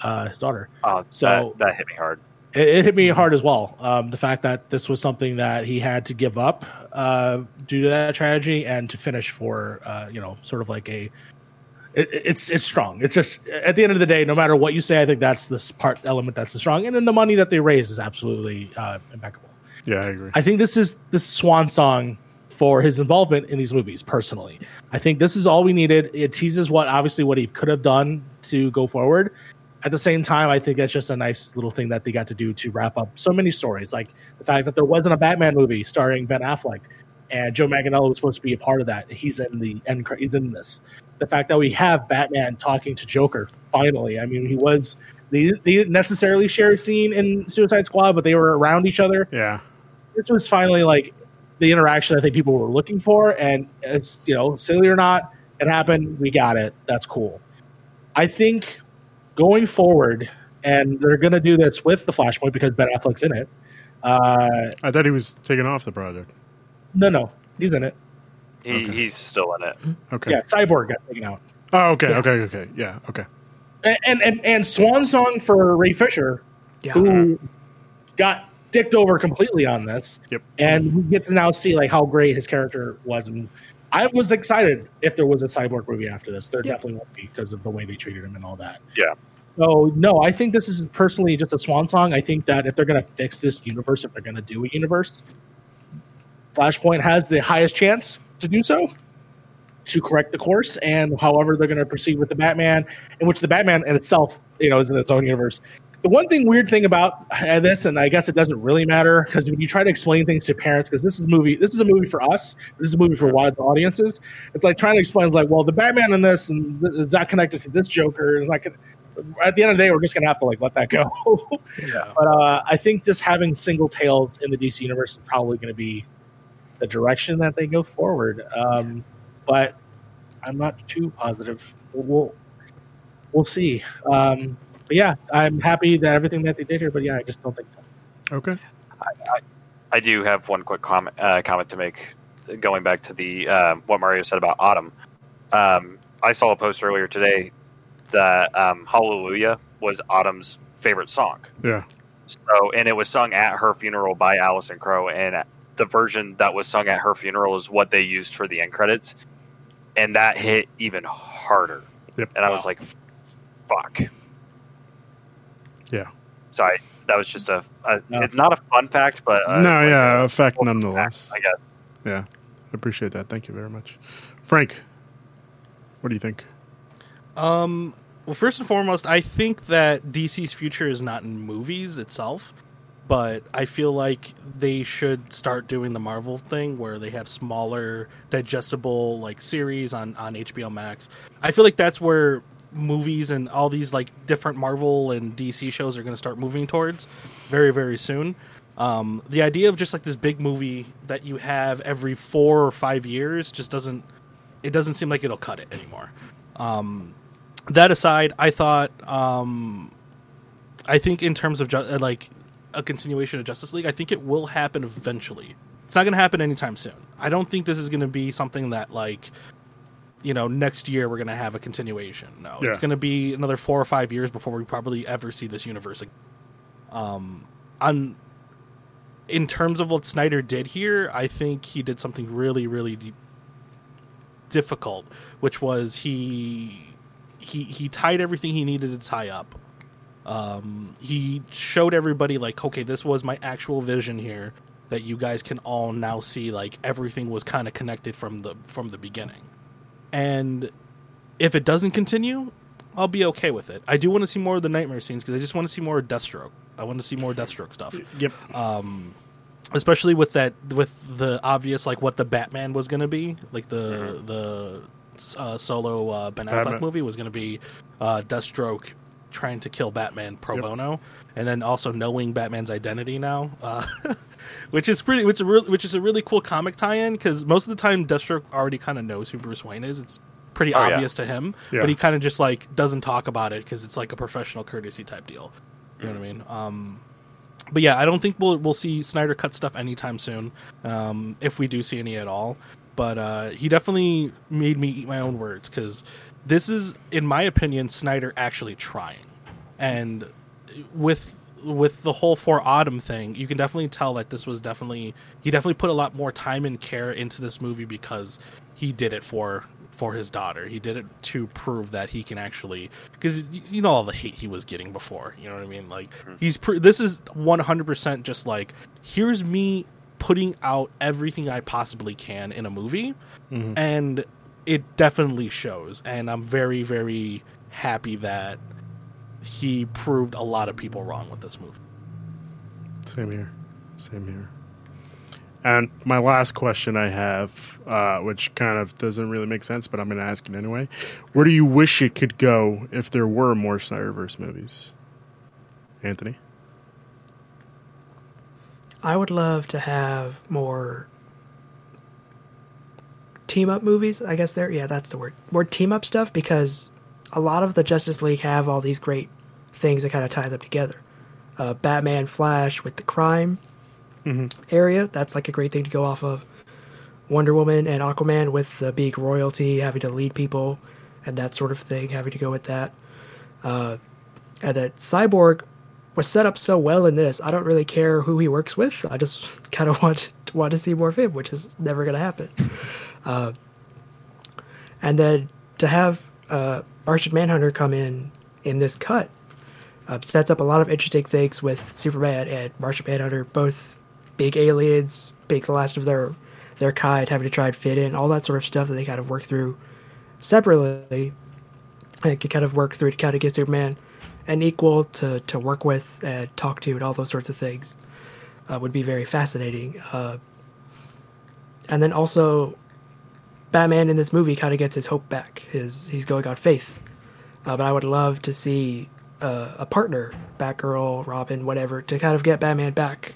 uh, his daughter Uh, So- that, that hit me hard. it, it hit me hard as well. Um, the fact that this was something that he had to give up uh, due to that tragedy, and to finish for uh, you know sort of like a. It, it's it's strong. It's just at the end of the day, no matter what you say, I think that's this part element that's the strong, and then the money that they raise is absolutely uh, impeccable. yeah, I agree. I think this is the swan song for his involvement in these movies. Personally, I think this is all we needed. It teases what obviously what he could have done to go forward. At the same time, I think that's just a nice little thing that they got to do to wrap up so many stories. Like the fact that there wasn't a Batman movie starring Ben Affleck, and Joe Manganiello was supposed to be a part of that. He's in the end. He's in this. The fact that we have Batman talking to Joker finally. I mean, he was. They, they didn't necessarily share a scene in Suicide Squad, but they were around each other yeah, this was finally like the interaction I think people were looking for, and it's you know silly or not, it happened. We got it. That's cool. I think going forward, and they're going to do this with the Flashpoint because Ben Affleck's in it. Uh, I thought he was taken off the project. no, no, he's in it. He, Okay. He's still in it. Okay. Yeah, Cyborg got taken out, Oh, okay, Yeah. okay, okay. Yeah, okay. and and and, and Swan Song for Ray Fisher, Yeah. who got dicked over completely on this. Yep. and we get to now see like how great his character was and i was excited if there was a cyborg movie after this there Yeah. definitely won't be because of the way they treated him and all that Yeah. so no i think this is personally just a swan song i think that if they're going to fix this universe if they're going to do a universe flashpoint has the highest chance to do so to correct the course and however they're going to proceed with the Batman, in which the Batman in itself, you know, is in its own universe. The one thing weird thing about uh, this, and I guess it doesn't really matter, because when you try to explain things to parents, because this is a movie, this is a movie for us, this is a movie for wide audiences. It's like trying to explain, like, well, the Batman in this and th- it's not connected to this Joker. It's like, at the end of the day, we're just gonna have to like let that go. Yeah. But uh, I think just having single tales in the DC universe is probably going to be the direction that they go forward. Um, but I'm not too positive. We'll we'll see. Um, but yeah, I'm happy that everything that they did here. But yeah, I just don't think so. Okay. I do have one quick comment uh, comment to make, going back to the um, what Mario said about Autumn. Um, I saw a post earlier today that um, Hallelujah was Autumn's favorite song. Yeah. So, and it was sung at her funeral by Allison Crowe, and the version that was sung at her funeral is what they used for the end credits, and that hit even harder. Yep. And I was like, "Fuck." Yeah. So I, that was just a, a Yeah. it's not a fun fact, but uh, no, like yeah, a- a fact well, nonetheless. I guess. Yeah. I appreciate that. Thank you very much. Frank, what do you think? Um, well, first and foremost, I think that DC's future is not in movies itself, but I feel like they should start doing the Marvel thing where they have smaller, digestible like series on on HBO Max. I feel like that's where movies and all these like different Marvel and DC shows are going to start moving towards very very soon. Um, the idea of just like this big movie that you have every four or five years just doesn't it doesn't seem like it'll cut it anymore. Um, that aside, I thought um, I think in terms of ju- uh, like a continuation of Justice League, I think it will happen eventually. It's not going to happen anytime soon. I don't think this is going to be something that like you know next year we're going to have a continuation. No, Yeah. it's going to be another four or five years before we probably ever see this universe. again. Um, on in terms of what Snyder did here, I think he did something really, really d- difficult, which was he he he tied everything he needed to tie up. Um, he showed everybody like, okay, this was my actual vision here that you guys can all now see. Like everything was kind of connected from the from the beginning, and if it doesn't continue, I'll be okay with it. I do want to see more of the nightmare scenes because I just want to see more Deathstroke. I want to see more Deathstroke stuff Yep. Um, especially with that with the obvious like what the Batman was going to be, like the the uh, solo uh, Ben Affleck Batman. movie was going to be uh, Deathstroke trying to kill Batman pro Yep. bono, and then also knowing Batman's identity now, uh, which is pretty, which is a real, which is a really cool comic tie-in because most of the time Deathstroke already kind of knows who Bruce Wayne is. It's pretty Oh, yeah. obvious to him, Yeah. but he kind of just like doesn't talk about it because it's like a professional courtesy type deal. You know what I mean? Um, but yeah, I don't think we'll we'll see Snyder cut stuff anytime soon, um, if we do see any at all. But uh, he definitely made me eat my own words because this is, in my opinion, Snyder actually trying, and with with the whole for autumn thing, you can definitely tell that this was definitely he definitely put a lot more time and care into this movie because he did it for for his daughter. He did it to prove that he can actually because you know all the hate he was getting before. You know what I mean? Like mm-hmm. he's pr- this is one hundred percent just like here's me putting out everything I possibly can in a movie, mm-hmm. and it definitely shows. And I'm very very happy that he proved a lot of people wrong with this movie. Same here. Same here. And my last question I have, uh, which kind of doesn't really make sense, but I'm going to ask it anyway. Where do you wish it could go if there were more Snyderverse movies? Anthony? I would love to have more team up movies. I guess there, yeah, that's the word. More team up stuff because a lot of the Justice League have all these great things that kind of tie them together. Uh, Batman, Flash with the crime area. That's like a great thing to go off of. Wonder Woman and Aquaman with the big royalty, having to lead people and that sort of thing, having to go with that. Uh, and that Cyborg was set up so well in this. I don't really care who he works with. I just kind of want want to see more of him, which is never going to happen. Uh, and then to have uh, Martian Manhunter come in in this cut uh, sets up a lot of interesting things with Superman and Martian Manhunter, both big aliens, big the last of their their kind, having to try and fit in, all that sort of stuff that they kind of work through separately. And could kind of work through to kind of give Superman an equal to, to work with and talk to and all those sorts of things uh, would be very fascinating. Uh, and then also, Batman in this movie kind of gets his hope back. His he's going on faith. Uh, but I would love to see uh, a partner, Batgirl, Robin, whatever, to kind of get Batman back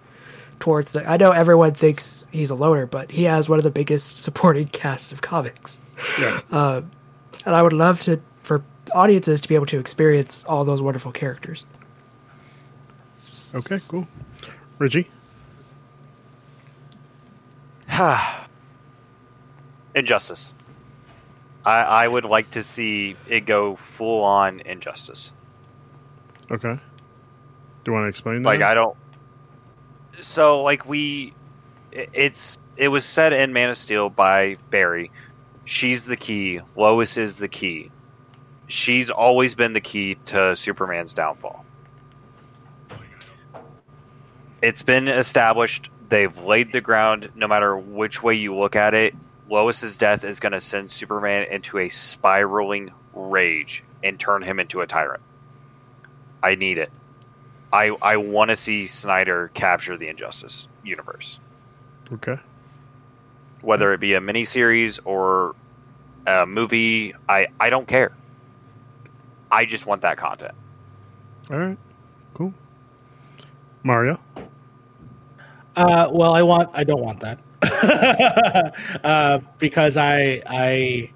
towards the. I know everyone thinks he's a loner, but he has one of the biggest supporting casts of comics. Yeah. Uh, and I would love to for audiences to be able to experience all those wonderful characters. Okay, cool. Richey? Injustice. I, I would like to see it go full on injustice. Okay. Do you want to explain that? Like I don't. So like we, it- it's it was said in Man of Steel by Barry. She's the key. Lois is the key. She's always been the key to Superman's downfall. It's been established. They've laid the ground. No matter which way you look at it, Lois's death is going to send Superman into a spiraling rage and turn him into a tyrant. I need it. I I want to see Snyder capture the Injustice universe, Okay. whether it be a miniseries or a movie. I I don't care. I just want that content. All right. Cool. Mario? Uh, well, I want. I don't want that uh, because I I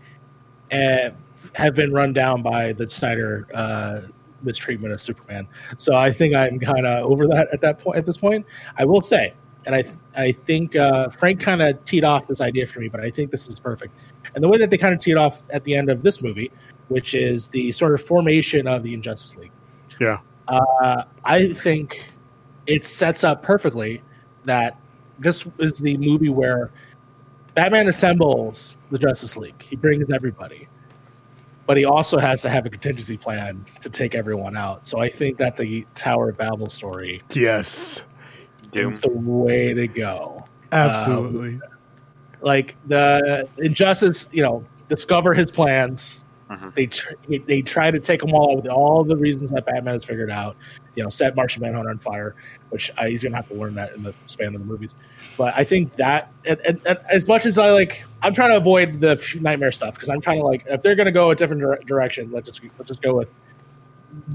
uh, have been run down by the Snyder uh, mistreatment of Superman. So I think I'm kind of over that at that point. At this point, I will say, and I th- I think uh, Frank kind of teed off this idea for me, but I think this is perfect. And the way that they kind of teed off at the end of this movie, which is the sort of formation of the Injustice League. Yeah. Uh, I think it sets up perfectly that this is the movie where Batman assembles the Justice League. He brings everybody, but he also has to have a contingency plan to take everyone out. So I think that the Tower of Babel story Yes. Doom. is the way to go. Absolutely. Um, like the Injustice, you know, discover his plans. Mhm. They tr- they try to take them all out with all the reasons that Batman has figured out. You know, set Martian Manhunter on fire, which I, he's gonna have to learn that in the span of the movies. But I think that, and, and, and as much as I like, I'm trying to avoid the nightmare stuff because I'm trying to like, if they're gonna go a different dire- direction, let's just let's just go with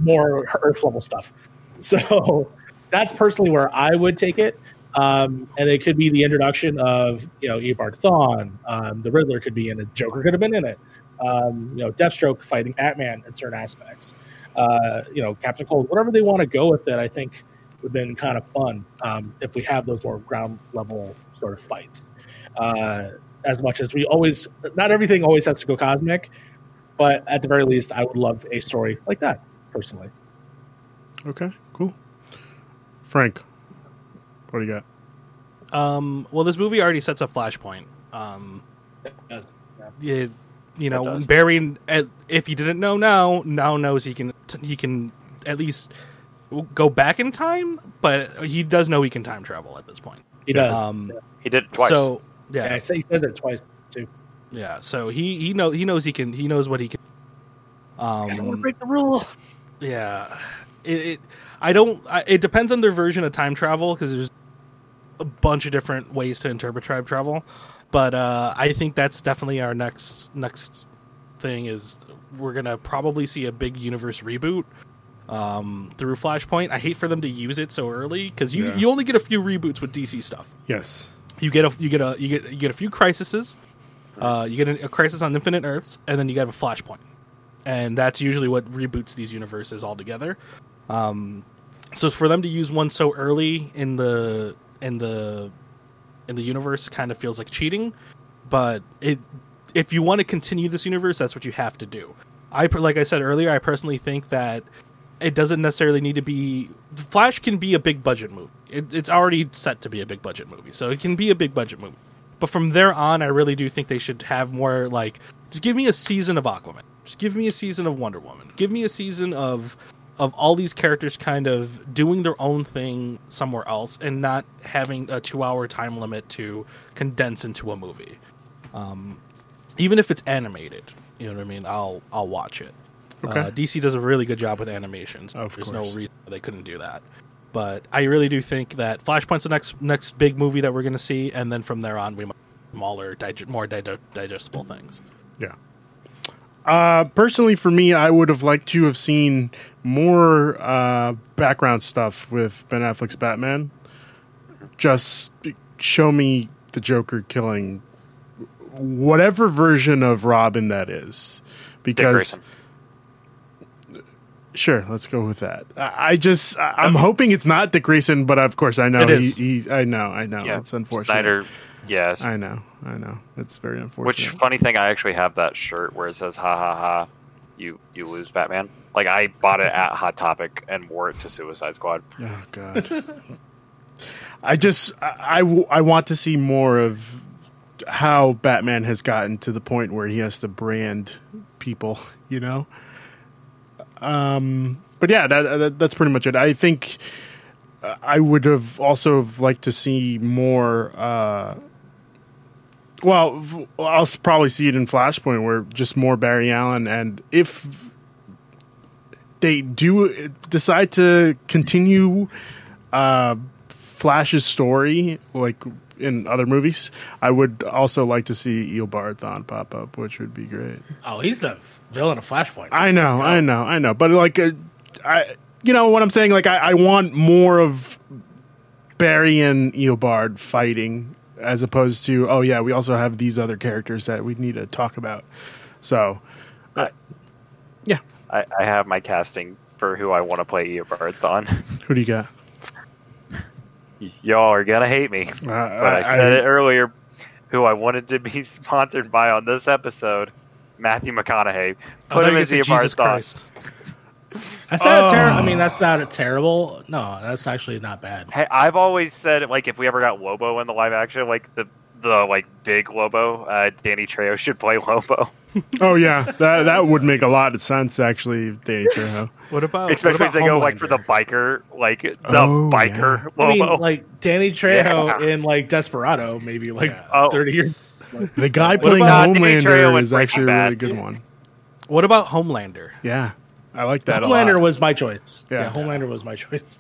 more Earth level stuff. So that's personally where I would take it. Um, and it could be the introduction of you know Eobard Thawne. Um, the Riddler could be in it. Joker could have been in it. Um, you know, Deathstroke fighting Batman in certain aspects. Uh, you know, Captain Cold. Whatever they want to go with it, I think would have been kind of fun um, if we have those more ground level sort of fights. Uh, as much as we always, not everything always has to go cosmic, but at the very least, I would love a story like that personally. Okay, cool. Frank, what do you got? Um, well, this movie already sets up Flashpoint. Um, Yes. it, you know, Barry, if you didn't know now, now knows he can he can at least go back in time, but he does know he can time travel at this point. He does. Um, He did it twice. So yeah, yeah, I say he says it twice too. yeah. So he he know he knows he can he knows what he can. Um, I don't want to break the rule. yeah, it, it I don't. I, it depends on their version of time travel because there's a bunch of different ways to interpret time travel. But uh, I think that's definitely our next next thing is we're gonna probably see a big universe reboot um, through Flashpoint. I hate for them to use it so early because you, Yeah. you only get a few reboots with DC stuff. Yes. You get a you get a you get you get a few crises. Uh, you get a, a crisis on Infinite Earths, and then you get a Flashpoint, and that's usually what reboots these universes altogether. Um, so for them to use one so early in the in the in the universe kind of feels like cheating, but it if you want to continue this universe, that's what you have to do. I like I said earlier, I personally think that it doesn't necessarily need to be Flash can be a big budget movie. It, it's already set to be a big budget movie, so it can be a big budget movie. But from there on, I really do think they should have more like just give me a season of Aquaman, just give me a season of Wonder Woman, give me a season of of all these characters kind of doing their own thing somewhere else and not having a two hour time limit to condense into a movie. Um, even if it's animated, you know what I mean. I'll I'll watch it. Okay. Uh, DC does a really good job with animations. Of There's course. no reason they couldn't do that. But I really do think that Flashpoint's the next next big movie that we're going to see, and then from there on, we might smaller, dig- more dig- digestible things. Yeah. Uh, personally, for me, I would have liked to have seen more uh, background stuff with Ben Affleck's Batman. Just show me the Joker killing whatever version of Robin that is, because sure, let's go with that. I, just, I'm hoping it's not Dick Grayson, but of course, I know he, he. I know, I know, Yeah, it's unfortunate. Snyder. Yes. I know, I know, it's very unfortunate. Which funny thing, I actually have that shirt where it says "Ha ha ha, you you lose, Batman." Like I bought it at Hot Topic and wore it to Suicide Squad. Oh God. I just i I want to see more of how Batman has gotten to the point where he has to brand people, you know. Um, but yeah, that, that that's pretty much it. I think uh, I would have also have liked to see more. Uh, well, I'll probably see it in Flashpoint, where just more Barry Allen, and if they do decide to continue uh, Flash's story, like in other movies, I would also like to see Eobard Thawne pop up, which would be great. Oh, he's the villain of Flashpoint. I know. I know, I know, but like, uh, I, you know what I'm saying? Like, I, I want more of Barry and Eobard fighting, as opposed to, oh yeah, we also have these other characters that we need to talk about. So, uh, yeah, I, I have my casting for who I want to play Eobard Thawne. who do you got? Y'all are gonna hate me, Uh, but I said it earlier. Who I wanted to be sponsored by on this episode, Matthew McConaughey. Put him you as said Eobard Jesus Thawne. Christ. That's not Oh. a terrible. I mean, that's not a terrible. No, that's actually not bad. Hey, I've always said like if we ever got Lobo in the live action, like the the like big Lobo, uh, Danny Trejo should play Lobo. Oh yeah, that that would make a lot of sense actually, Danny Trejo. What about Especially what if they about go like for the biker, like the Oh, biker I mean, Lobo. like Danny Trejo Yeah. in like Desperado, maybe like Oh. thirty years. The guy playing about Homelander is actually a really Bad? good one. What about Homelander? Yeah, I like that. a Homelander lot. was my choice. Yeah. Yeah, Homelander was my choice.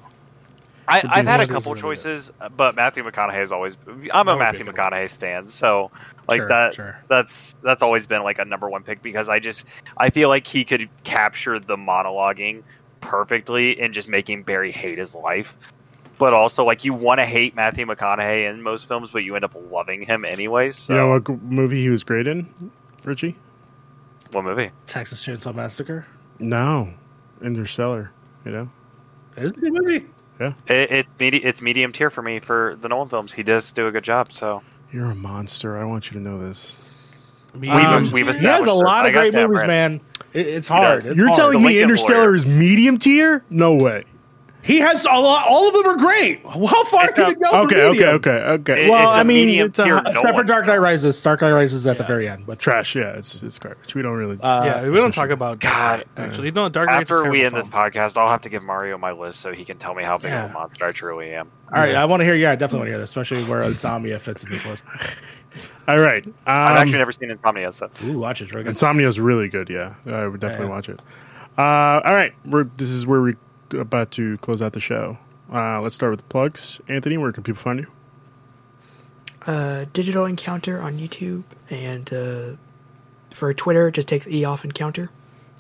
I, I've had a couple choices, but Matthew McConaughey has always. I'm a Matthew a McConaughey stan, so like Sure, that. sure. That's that's always been like a number one pick because I just I feel like he could capture the monologuing perfectly in just making Barry hate his life. But also, like you want to hate Matthew McConaughey in most films, but you end up loving him anyways. So. You know what movie he was great in, Richey? what movie? Texas Chainsaw Massacre. No, Interstellar. You know. It's a good movie. It, it's medi- it's medium tier for me for the Nolan films. He does do a good job. So You're a monster. I want you to know this. Me- We've- Um, we've He has a lot I of great movies, Brent. man. It, it's hard. It's You're hard. telling me Interstellar Lawyer. is medium tier? No way. He has a lot. All of them are great. How far It's can a- it go? for Okay, okay, okay, okay. It- well, I mean, medium it's a tier hot- no Except for. Dark Knight Rises. Dark Knight Rises at the very end, but trash. Yeah, it's it's garbage. We don't really. Uh, yeah, we don't talk about Dark God. Knight, actually. No, Dark Knight's a after we terrible end this podcast, I'll have to give Mario my list so he can tell me how big of a monster I truly am. all right, I want to hear. Yeah, I definitely want to hear this, especially where Insomnia fits in this list. All right. Um, I've actually never seen Insomnia, so Ooh, watch it, Dragon. Insomnia is really good. Yeah, I would definitely Yeah. watch it. Uh, all right, we're, this is where we're about to close out the show. Uh, let's start with the plugs. Anthony, where can people find you? Uh, Digital Encounter on YouTube, and uh, for Twitter, just take the E off Encounter.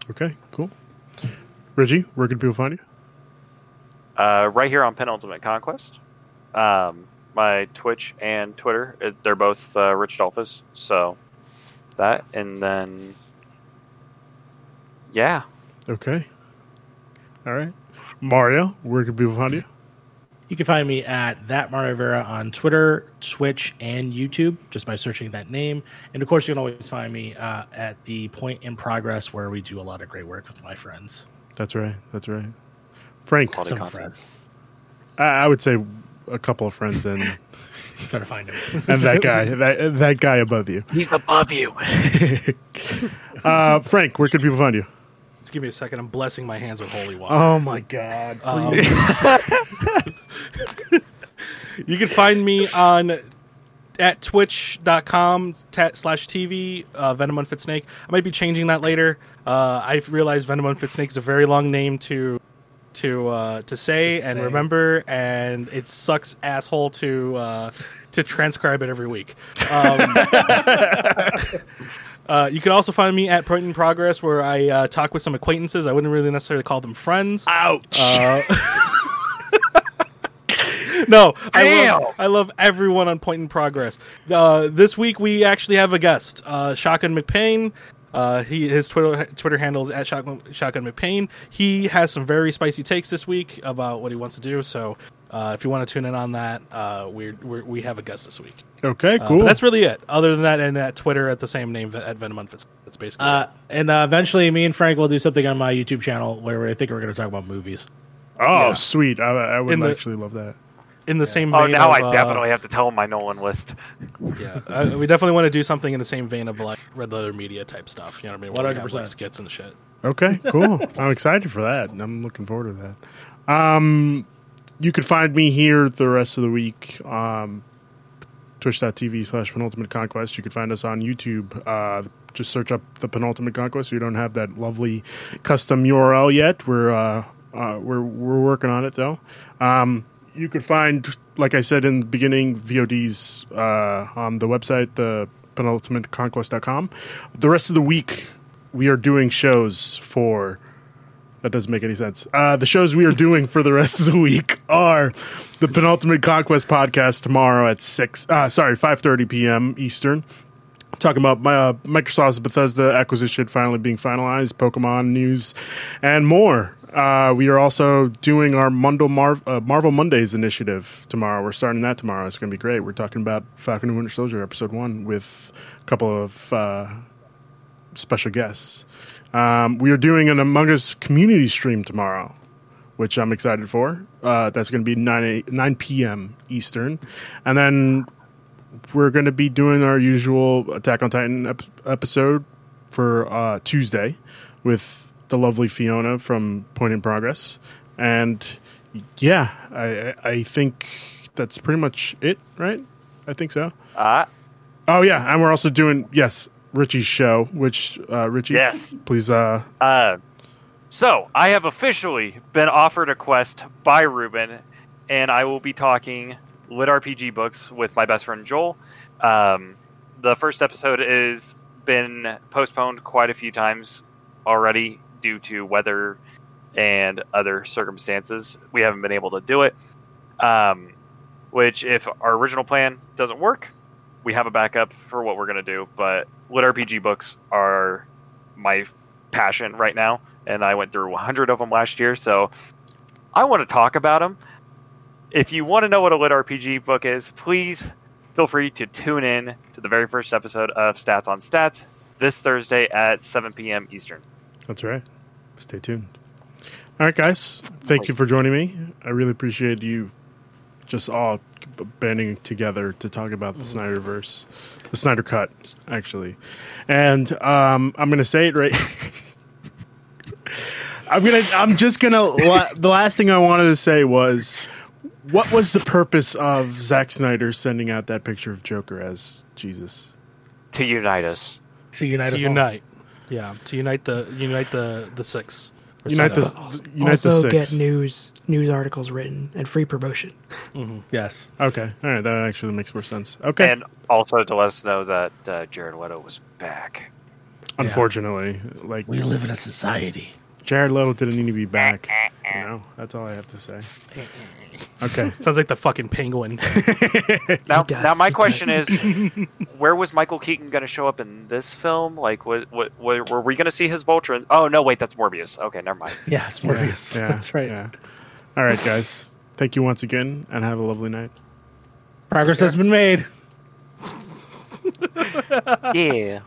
Okay, cool. Richey, where can people find you? uh, right here on Penultimate Conquest, um, my Twitch and Twitter, it, they're both uh, Rich Dolphus. So that, and then yeah, Okay. All right. Mario, where can people find you? You can find me at that Mario Rivera on Twitter, Twitch, and YouTube just by searching that name. And of course, you can always find me uh, at the Point in Progress where we do a lot of great work with my friends. That's right. That's right. Frank, Some content. friends. I, I would say a couple of friends and gotta find him. and that guy, that that guy above you. he's above you. Uh, Frank, where can people find you? Just give me a second. I'm blessing my hands with holy water. Oh my god! Um, you can find me on at twitch.com ta- slash TV, uh, Venom Unfit Snake. I might be changing that later. Uh, I've realized Venom Unfit Snake is a very long name to to uh, to say To and say. remember, and it sucks asshole to uh, to transcribe it every week. Um, uh, you can also find me at Point in Progress, where I uh, talk with some acquaintances. I wouldn't really necessarily call them friends. Ouch! Uh, no, I love, I love everyone on Point in Progress. Uh, this week we actually have a guest, uh, Shotgun McPain. Uh, he his Twitter Twitter handle is at Shotgun, Shotgun McPain. He has some very spicy takes this week about what he wants to do. So uh, if you want to tune in on that, uh, we're, we're we have a guest this week. okay, Uh, cool. but that's really it. Other than that, and at Twitter at the same name at Venom Unfit. That's basically Uh, it. and uh, eventually, me and Frank will do something on my YouTube channel where I think we're going to talk about movies. oh, yeah. sweet! I, I would the- actually love that. in the same. Oh, now of, I uh, definitely have to tell him my Nolan list. Yeah, uh, we definitely want to do something in the same vein of like Red Letter Media type stuff. You know what I mean? Where we have, 100%. like, skits and shit. Okay, cool. I'm excited for that. I'm looking forward to that. Um, you can find me here the rest of the week. Um, Twitch.tv slash penultimate conquest. You can find us on YouTube. Uh, just search up the penultimate conquest. We don't have that lovely custom URL yet. We're uh, uh, we're we're working on it though. Um, you could find, like I said in the beginning, VODs uh, on the website, the penultimateconquest.com. The rest of the week, we are doing shows for. That doesn't make any sense. Uh, the shows we are doing for the rest of the week are the Penultimate Conquest podcast tomorrow at six. Uh, sorry, five thirty p.m. Eastern. Talking about my, uh, Microsoft's Bethesda acquisition finally being finalized, Pokemon news, and more. Uh, we are also doing our Mundo uh, Marvel Mondays initiative tomorrow. We're starting that tomorrow. It's going to be great. We're talking about Falcon and Winter Soldier episode one with a couple of uh, special guests. Um, we are doing an Among Us community stream tomorrow, which I'm excited for. Uh, that's going to be 9, 8, 9 p.m. Eastern. And then we're going to be doing our usual Attack on Titan ep- episode for uh, Tuesday with the lovely Fiona from Point in Progress. And yeah, I, I I think that's pretty much it, right? I think so. Uh, Oh, yeah. And we're also doing, yes, Richey's show, which, uh, Richey, Yes. please, uh, Uh, so I have officially been offered a quest by Ruben, and I will be talking lit RPG books with my best friend Joel. Um, the first episode has been postponed quite a few times already due to weather and other circumstances. We haven't been able to do it. Um, which, if our original plan doesn't work, we have a backup for what we're going to do. But lit RPG books are my passion right now, and I went through 100 of them last year, so I want to talk about them. If you want to know what a lit RPG book is, please feel free to tune in to the very first episode of Stats on Stats this Thursday at 7 p.m. Eastern. That's right. Stay tuned. All right, guys. Thank you for joining me. I really appreciate you just all b- banding together to talk about the Snyderverse, the Snyder Cut, actually. And um, I'm going to say it right. I'm gonna. I'm just gonna. la- the last thing I wanted to say was, what was the purpose of Zack Snyder sending out that picture of Joker as Jesus? To unite us. To unite to us all. unite. Yeah, to unite the unite the the six. Unite seven. the- Also, Unite the also Six. get news news articles written and free promotion. Yes. Okay, all right, that actually makes more sense. Okay, And also to let us know that uh, Jared Leto was back. unfortunately, like We live in a society. Jared Leto didn't need to be back. You know, that's all I have to say. Okay. Sounds like the fucking penguin. Now, does, now my he question is, where was Michael Keaton going to show up in this film? Like, what, what, what were we going to see his Vulture? Oh no, wait, that's Morbius. Okay, never mind. Yes, Morbius. Yeah, That's right. Yeah. All right, guys. Thank you once again, and have a lovely night. Progress has been made. Yeah.